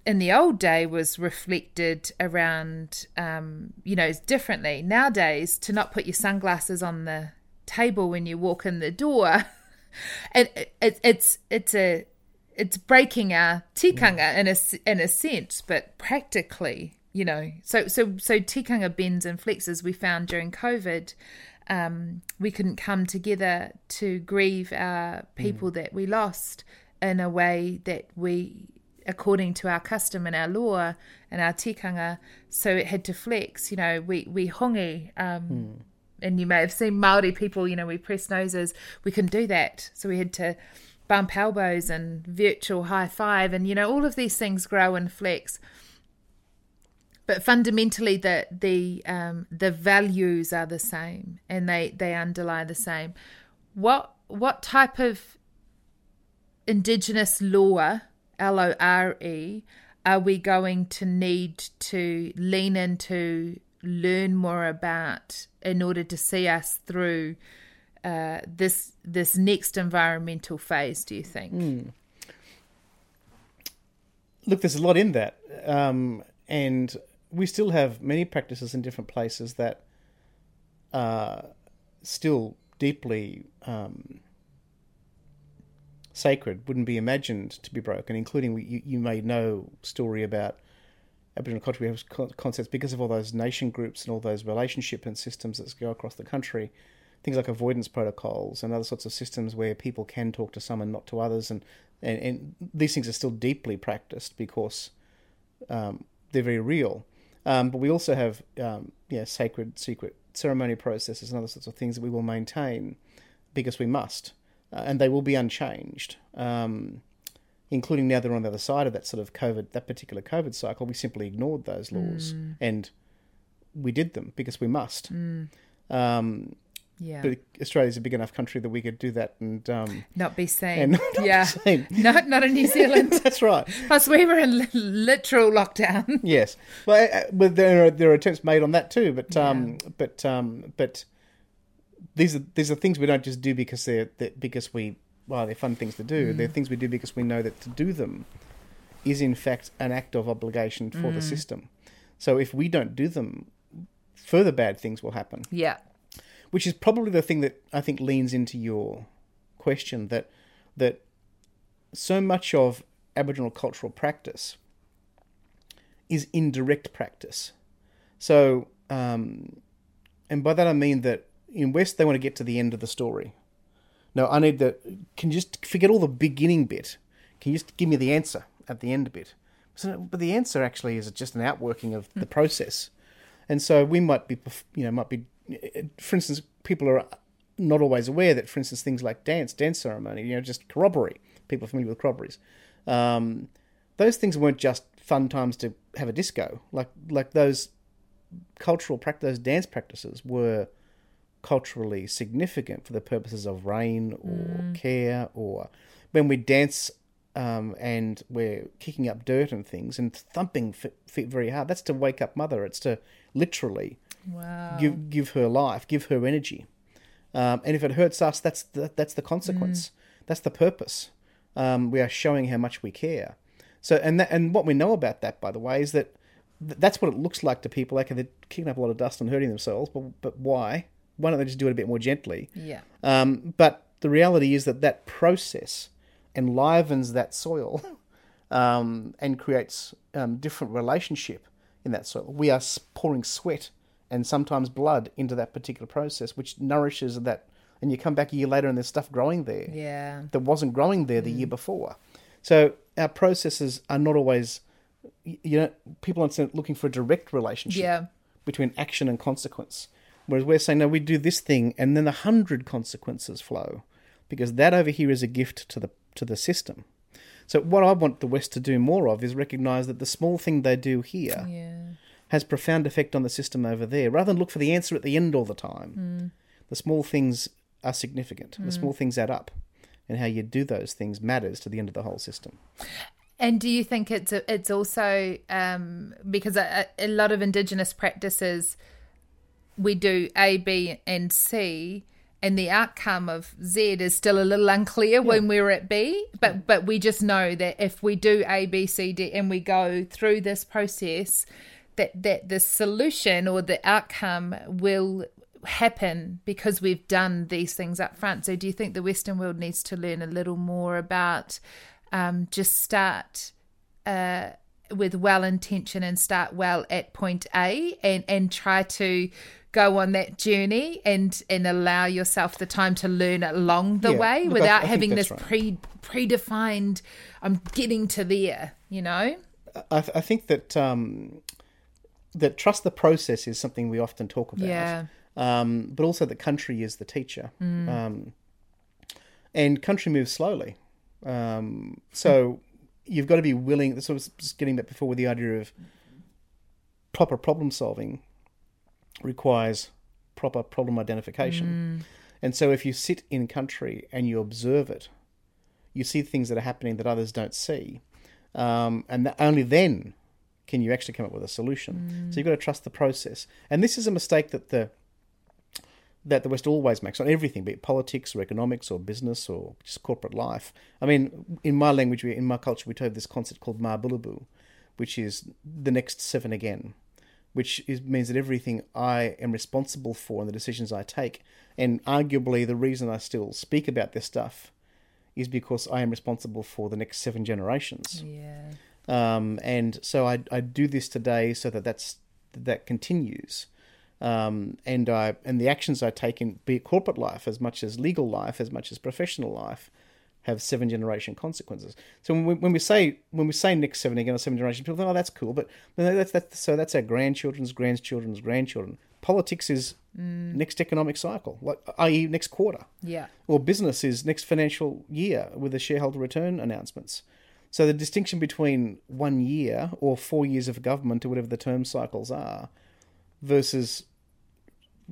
Speaker 1: in the old day was reflected around, um, you know, differently. Nowadays, to not put your sunglasses on the table when you walk in the door, and it, it, it's it's a it's breaking our tikanga in a in a sense, but practically, you know, so so so tikanga bends and flexes. We found during COVID, um, we couldn't come together to grieve our people that we lost in a way that we, according to our custom and our law and our tikanga, so it had to flex. You know, we we hongi. Um, and you may have seen Maori people, you know, we press noses. We couldn't do that, so we had to bump elbows and virtual high five, and you know, all of these things grow and flex. But fundamentally, the the um, the values are the same, and they they underlie the same. What what type of indigenous law, L O R E, are we going to need to lean into, learn more about in order to see us through uh, this this next environmental phase? Do you think?
Speaker 2: Look, there's a lot in that, um, and we still have many practices in different places that are still deeply um, sacred. Wouldn't be imagined to be broken, including you, you may know story about Aboriginal culture. We have concepts because of all those nation groups and all those relationship and systems that go across the country. Things like avoidance protocols and other sorts of systems where people can talk to some and not to others, and and, and these things are still deeply practiced because um, they're very real. Um, but we also have um, yeah, sacred, secret ceremony processes and other sorts of things that we will maintain because we must, uh, and they will be unchanged. Um, including now that we're on the other side of that sort of COVID, that particular COVID cycle, we simply ignored those laws and we did them because we must.
Speaker 1: Mm.
Speaker 2: Um,
Speaker 1: Yeah.
Speaker 2: but Australia's a big enough country that we could do that, and um,
Speaker 1: not be seen.
Speaker 2: not
Speaker 1: yeah.
Speaker 2: seen.
Speaker 1: No, not in New Zealand.
Speaker 2: that's right.
Speaker 1: Plus, we were in literal lockdown.
Speaker 2: Yes, well, uh, but there are there are attempts made on that too. But um, but um, but these are these are things we don't just do because they're, they're because we well they're fun things to do. They're things we do because we know that to do them is in fact an act of obligation for the system. So if we don't do them, further bad things will happen.
Speaker 1: Yeah.
Speaker 2: Which is probably the thing that I think leans into your question that that so much of Aboriginal cultural practice is indirect practice. So, um, and by that I mean that in West they want to get to the end of the story. No, I need the. Can you just forget all the beginning bit? Can you just give me the answer at the end bit? So, but the answer actually is just an outworking of the process, and so we might be, you know, might be, for instance, people are not always aware that, for instance, things like dance, dance ceremony, you know, just corroboree. People are familiar with corroborees. Um, those things weren't just fun times to have a disco. Like like those cultural practice, those dance practices were culturally significant for the purposes of rain or care or when we dance um, and we're kicking up dirt and things and thumping f- feet very hard. That's to wake up mother. It's to literally
Speaker 1: Wow.
Speaker 2: give give her life, give her energy. Um, and if it hurts us, that's the, that's the consequence. That's the purpose. Um, we are showing how much we care. So, and that, and what we know about that, by the way, is that that's what it looks like to people. Like they're kicking up a lot of dust and hurting themselves. But but why? Why don't they just do it a bit more gently?
Speaker 1: yeah.
Speaker 2: Um, but the reality is that that process enlivens that soil um, and creates um, different relationship in that soil. We are pouring sweat and sometimes blood into that particular process, which nourishes that. And you come back a year later and there's stuff growing there
Speaker 1: Yeah.
Speaker 2: that wasn't growing there the year before. So our processes are not always, you know, people aren't looking for a direct relationship
Speaker 1: Yeah.
Speaker 2: between action and consequence. Whereas we're saying, no, we do this thing, and then a hundred consequences flow, because that over here is a gift to the to the system. So what I want the West to do more of is recognise that the small thing they do here
Speaker 1: Yeah.
Speaker 2: has profound effect on the system over there, rather than look for the answer at the end all the time. The small things are significant. The small things add up, and how you do those things matters to the end of the whole system.
Speaker 1: And do you think it's a, it's also um, because a, a lot of Indigenous practices we do A, B, and C, and the outcome of Z is still a little unclear when we're at B. But but we just know that if we do A, B, C, D, and we go through this process, that that the solution or the outcome will happen because we've done these things up front. So do you think the Western world needs to learn a little more about um, just start uh, with well intention and start well at point A and, and try to go on that journey and, and allow yourself the time to learn along the
Speaker 2: Yeah,
Speaker 1: way
Speaker 2: look,
Speaker 1: without
Speaker 2: I think
Speaker 1: having this pre predefined I'm getting to there, you know?
Speaker 2: I, I think that um, that trust the process is something we often talk about.
Speaker 1: Yeah.
Speaker 2: Um, but also the country is the teacher. Um, and country moves slowly. Um, so you've got to be willing. I was just getting back before with the idea of proper problem solving requires proper problem identification. And so if you sit in country and you observe it, you see things that are happening that others don't see. Um, and that only then can you actually come up with a solution. So you've got to trust the process. And this is a mistake that the that the West always makes on everything, be it politics or economics or business or just corporate life. I mean, in my language, we, in my culture, we have this concept called Marbulabu, which is the next seven again, which is, means that everything I am responsible for and the decisions I take, and arguably the reason I still speak about this stuff is because I am responsible for the next seven generations.
Speaker 1: Yeah.
Speaker 2: Um, and so I, I do this today so that that's that continues. Um, and I and the actions I take in be it corporate life as much as legal life as much as professional life have seven generation consequences. So when we, when we say when we say next seven again or seven generation, people think, oh, that's cool, but that's that's so that's our grandchildren's grandchildren's grandchildren. Politics is mm. next economic cycle, like i.e. next quarter
Speaker 1: Yeah.
Speaker 2: or business is next financial year with the shareholder return announcements. So the distinction between one year or four years of government or whatever the term cycles are versus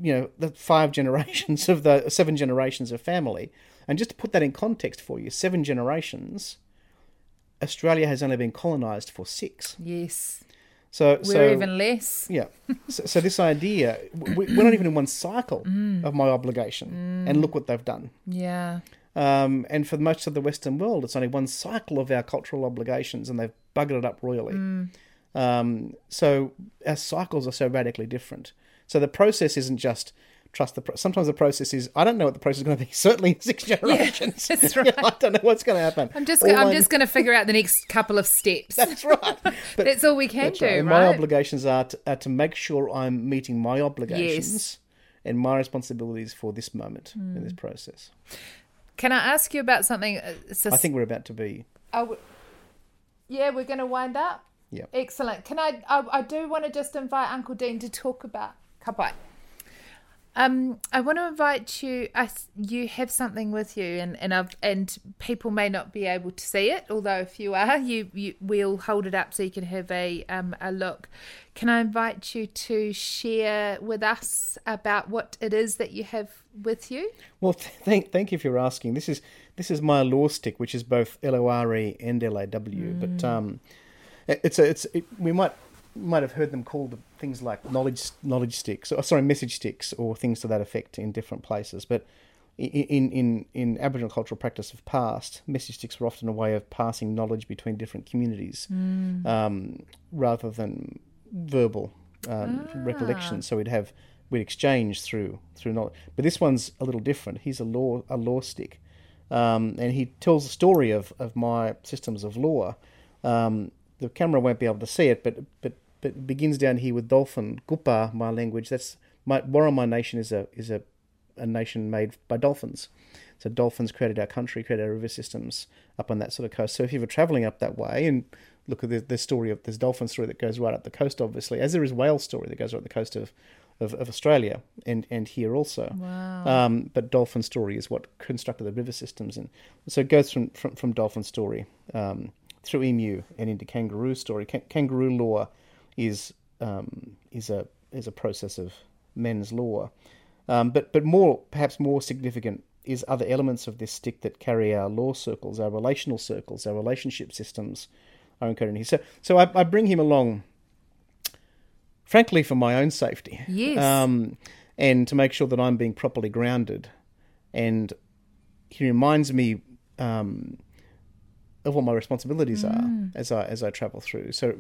Speaker 2: you know the five generations of the seven generations of family. And just to put that in context for you, seven generations, Australia has only been colonised for six.
Speaker 1: Yes.
Speaker 2: So,
Speaker 1: We're
Speaker 2: so
Speaker 1: even less.
Speaker 2: yeah. So, so this idea, we, we're not even in one cycle of my obligation, and look what they've done.
Speaker 1: Yeah.
Speaker 2: Um, and for most of the Western world, it's only one cycle of our cultural obligations, and they've buggered it up royally. Um, so our cycles are so radically different. So the process isn't just trust the. Pro- Sometimes the process is I don't know what the process is going to be. Certainly in six generations.
Speaker 1: that's
Speaker 2: Yeah,
Speaker 1: right.
Speaker 2: I don't know what's going to happen.
Speaker 1: I'm just
Speaker 2: All
Speaker 1: I'm
Speaker 2: I-
Speaker 1: just going to figure out the next couple of steps.
Speaker 2: That's right. But
Speaker 1: That's all we can do,
Speaker 2: right.
Speaker 1: right?
Speaker 2: My obligations are to, are to make sure I'm meeting my obligations
Speaker 1: Yes.
Speaker 2: and my responsibilities for this moment in
Speaker 1: Hmm.
Speaker 2: this process.
Speaker 1: Can I ask you about something? uh, sus-
Speaker 2: I think we're about to be.
Speaker 1: Oh, w- yeah, we're going to wind up.
Speaker 2: Yeah.
Speaker 1: Excellent. Can I, I? I do want to just invite Uncle Deen to talk about kapai. Um, I want to invite you. I, you have something with you, and and I've and people may not be able to see it. Although if you are, you, you we'll hold it up so you can have a um a look. Can I invite you to share with us about what it is that you have with you?
Speaker 2: Well, th- thank thank you for asking. This is this is my law stick, which is both L O R E and L A W. But um, it- it's a it's it, we might might have heard them called things like knowledge knowledge sticks, or sorry, message sticks, or things to that effect in different places. But in in in Aboriginal cultural practice of past, message sticks were often a way of passing knowledge between different communities, um, rather than verbal um, recollection. So we'd have we'd exchange through through knowledge. But this one's a little different. He's a law a law stick, um, and he tells the story of, of my systems of law. Um, the camera won't be able to see it, but but but it begins down here with dolphin gupa, my language. That's my Worimi nation is a is a a nation made by dolphins. So dolphins created our country, created our river systems up on that sort of coast. So if you were travelling up that way and look at the, the story of this dolphin story that goes right up the coast, obviously, as there is whale story that goes right up the coast of, of, of Australia and, and here also.
Speaker 1: Wow.
Speaker 2: Um, but dolphin story is what constructed the river systems, and so it goes from from, from dolphin story um, through emu and into kangaroo story. Ka- kangaroo law is um, is a is a process of men's law, um, but but more perhaps more significant is other elements of this stick that carry our law circles, our relational circles, our relationship systems are encoded in here. So so I, I bring him along, frankly, for my own safety.
Speaker 1: Yes.
Speaker 2: Um, and to make sure that I'm being properly grounded, and he reminds me um, of what my responsibilities
Speaker 1: Mm.
Speaker 2: are as I as I travel through. So,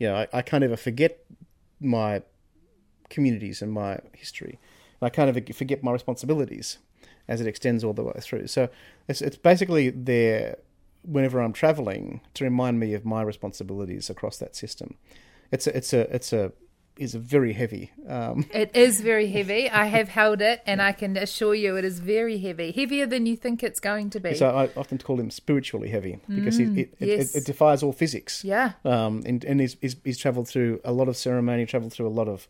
Speaker 2: you know, I, I can't ever forget my communities and my history. And I can't ever forget my responsibilities as it extends all the way through. So it's it's basically there whenever I'm traveling to remind me of my responsibilities across that system. It's a, it's a it's a is very heavy. Um,
Speaker 1: It is very heavy. I have held it, and I can assure you it is very heavy, heavier than you think it's going to be.
Speaker 2: so I often call him spiritually heavy because he, it, it,
Speaker 1: yes.
Speaker 2: it, it defies all physics.
Speaker 1: yeah,
Speaker 2: um, and, and he's, he's, he's travelled through a lot of ceremony, travelled through a lot of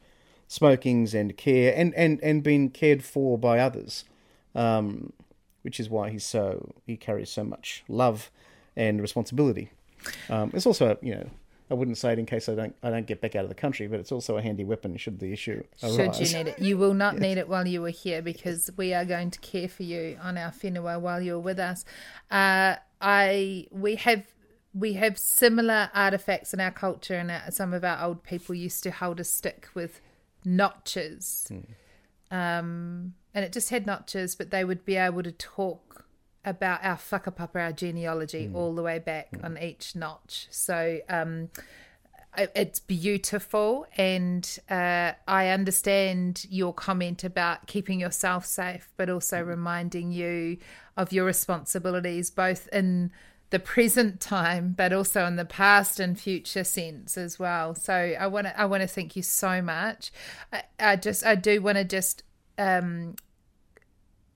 Speaker 2: smokings and care, and, and, and been cared for by others, um, which is why he's so he carries so much love and responsibility. Um, it's also, you know, I wouldn't say it in case I don't I don't get back out of the country, but it's also a handy weapon should the issue arise.
Speaker 1: should you need it. You will not need it while you are here because we are going to care for you on our whenua while you're with us. Uh, I we have we have similar artifacts in our culture, and some of our old people used to hold a stick with notches, um, and it just had notches, but they would be able to talk about our whakapapa, our genealogy, all the way back on each notch. So. Um, it's beautiful and uh, i understand your comment about keeping yourself safe but also reminding you of your responsibilities both in the present time but also in the past and future sense as well so i want to i want to thank you so much i, I just i do want to just um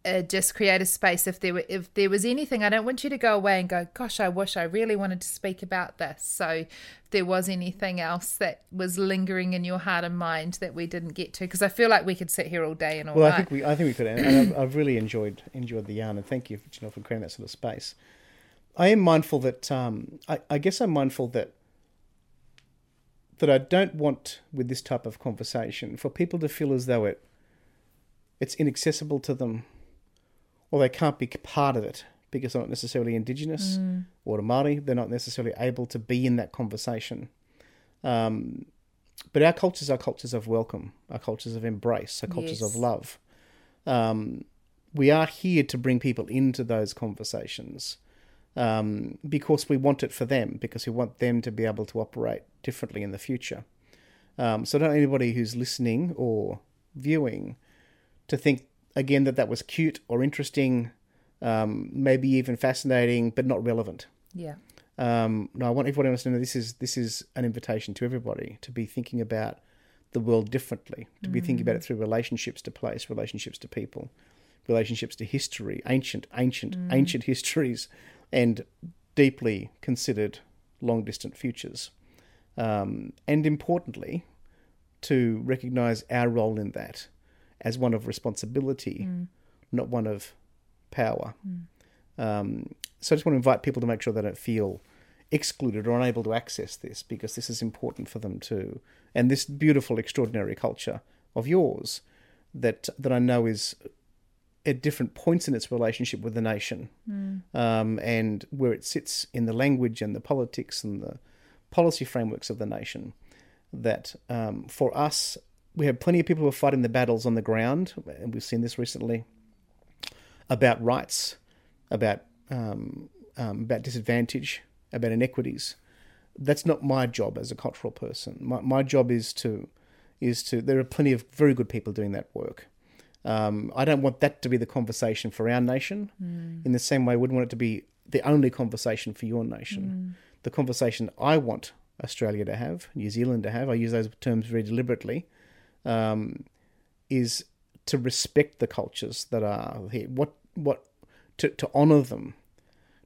Speaker 1: uh, just create a space if there were if there was anything i don't want you to go away and go gosh i wish i really wanted to speak about this. So if there was anything else that was lingering in your heart and mind that we didn't get to? Because i feel like we could sit here all day and all
Speaker 2: Well,
Speaker 1: night
Speaker 2: I think we I think we could, and I've, I've really enjoyed enjoyed the yarn, and thank you, know, for creating that sort of space. I am mindful that um, I, I guess I'm mindful that that I don't want with this type of conversation for people to feel as though it it's inaccessible to them or they can't be part of it because they're not necessarily indigenous
Speaker 1: Mm.
Speaker 2: or Māori. They're not necessarily able to be in that conversation. Um, but our cultures are cultures of welcome, our cultures of embrace, our cultures
Speaker 1: Yes.
Speaker 2: of love. Um, we are here to bring people into those conversations um, because we want it for them, because we want them to be able to operate differently in the future. Um, so, don't anybody who's listening or viewing to think again that that was cute or interesting, um, maybe even fascinating, but not relevant.
Speaker 1: Yeah.
Speaker 2: Um, no, I want everybody to know this is this is an invitation to everybody to be thinking about the world differently, to be thinking about it through relationships to place, relationships to people, relationships to history, ancient, ancient, ancient histories, and deeply considered long distant futures. Um, and importantly, to recognize our role in that as one of responsibility, not one of power. Um, so I just want to invite people to make sure they don't feel excluded or unable to access this because this is important for them too. And this beautiful, extraordinary culture of yours that that I know is at different points in its relationship with the nation um, and where it sits in the language and the politics and the policy frameworks of the nation. That um, for us, we have plenty of people who are fighting the battles on the ground, and we've seen this recently about rights, about um, um, about disadvantage, about inequities. That's not my job as a cultural person. My my job is to is to. There are plenty of very good people doing that work. Um, I don't want that to be the conversation for our nation. In the same way, I wouldn't want it to be the only conversation for your nation. The conversation I want Australia to have, New Zealand to have, I use those terms very deliberately, um, is to respect the cultures that are here. What what to to honour them,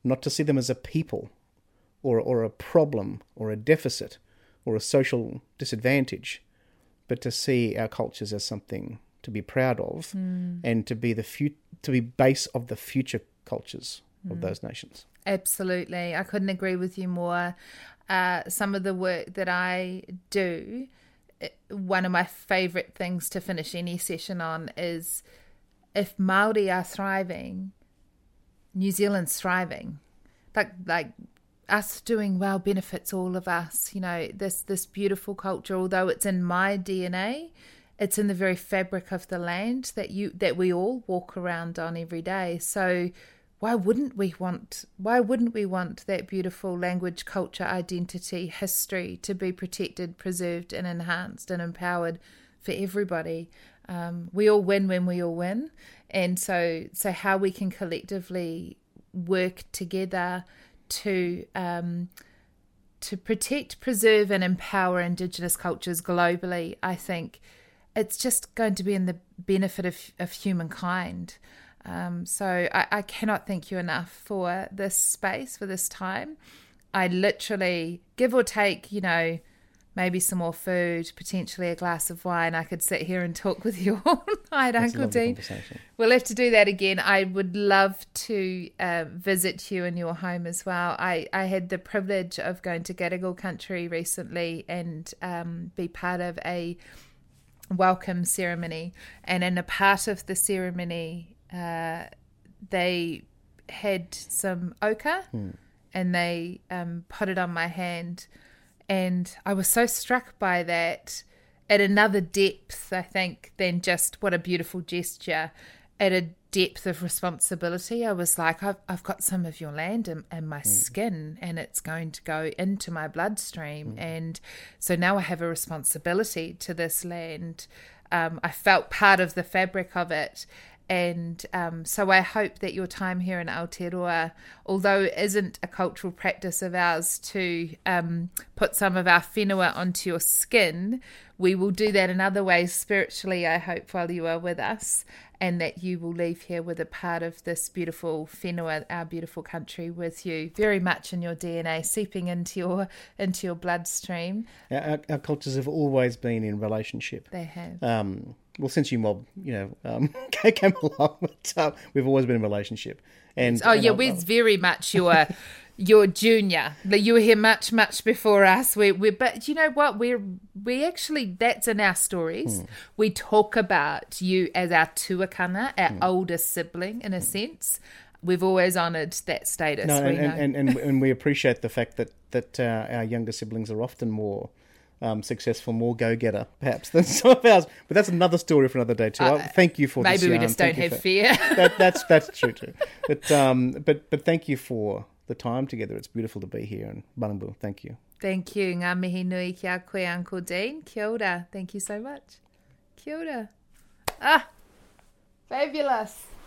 Speaker 2: not to see them as a people, or or a problem, or a deficit, or a social disadvantage, but to see our cultures as something to be proud of, and to be the fu- to be base of the future cultures of those nations.
Speaker 1: Absolutely. I couldn't agree with you more. Uh, some of the work that I do, one of my favourite things to finish any session on is if Māori are thriving, New Zealand's thriving. Like, like us doing well benefits all of us. You know, this, this beautiful culture, although it's in my DNA, it's in the very fabric of the land that you that we all walk around on every day. So why wouldn't we want why wouldn't we want that beautiful language, culture, identity, history to be protected, preserved and enhanced and empowered for everybody? Um, we all win when we all win. And so so how we can collectively work together to um, to protect, preserve, and empower Indigenous cultures globally, I think it's just going to be in the benefit of, of humankind. Um, so I, I cannot thank you enough for this space, for this time. I literally, give or take, you know, maybe some more food, potentially a glass of wine. I could sit here and talk with you all night,
Speaker 2: a
Speaker 1: Uncle
Speaker 2: Deen.
Speaker 1: We'll have to do that again. I would love to uh, visit you in your home as well. I, I had the privilege of going to Gadigal country recently and um, be part of a welcome ceremony. And in a part of the ceremony, uh, they had some ochre and they um, put it on my hand. And I was so struck by that at another depth, I think, than just what a beautiful gesture. At a depth of responsibility, I was like, I've, I've got some of your land in, in my skin and it's going to go into my bloodstream. And so now I have a responsibility to this land. Um, I felt part of the fabric of it. And um, so I hope that your time here in Aotearoa, although it isn't a cultural practice of ours to um, put some of our whenua onto your skin, we will do that in other ways spiritually, I hope, while you are with us, and that you will leave here with a part of this beautiful whenua, our beautiful country, with you very much in your DNA, seeping into your into your bloodstream.
Speaker 2: Our, our, our cultures have always been in relationship.
Speaker 1: They have.
Speaker 2: Um, well, since you mob, you know, um, came along, but uh, we've always been in relationship. And
Speaker 1: Oh
Speaker 2: and
Speaker 1: yeah, we're very much your your junior. You were here much much before us. We we but you know what? We're we actually that's in our stories.
Speaker 2: Hmm.
Speaker 1: We talk about you as our tuakana, our
Speaker 2: Hmm.
Speaker 1: older sibling in a sense. We've always honoured that status.
Speaker 2: No,
Speaker 1: we
Speaker 2: and,
Speaker 1: know.
Speaker 2: and, and, and, and we appreciate the fact that that uh, our younger siblings are often more um, successful, more go-getter, perhaps than some of ours. But that's another story for another day too. Uh, thank you for this.
Speaker 1: Maybe we
Speaker 2: yarn.
Speaker 1: just don't have fear.
Speaker 2: that, that's that's true too. But um, but but thank you for the time together. It's beautiful to be here in Barangaroo. Thank you.
Speaker 1: Thank you. Ngā mihi nui kia koe, Uncle Deen. Kia ora. Thank you so much. Kia ora. Ah, fabulous.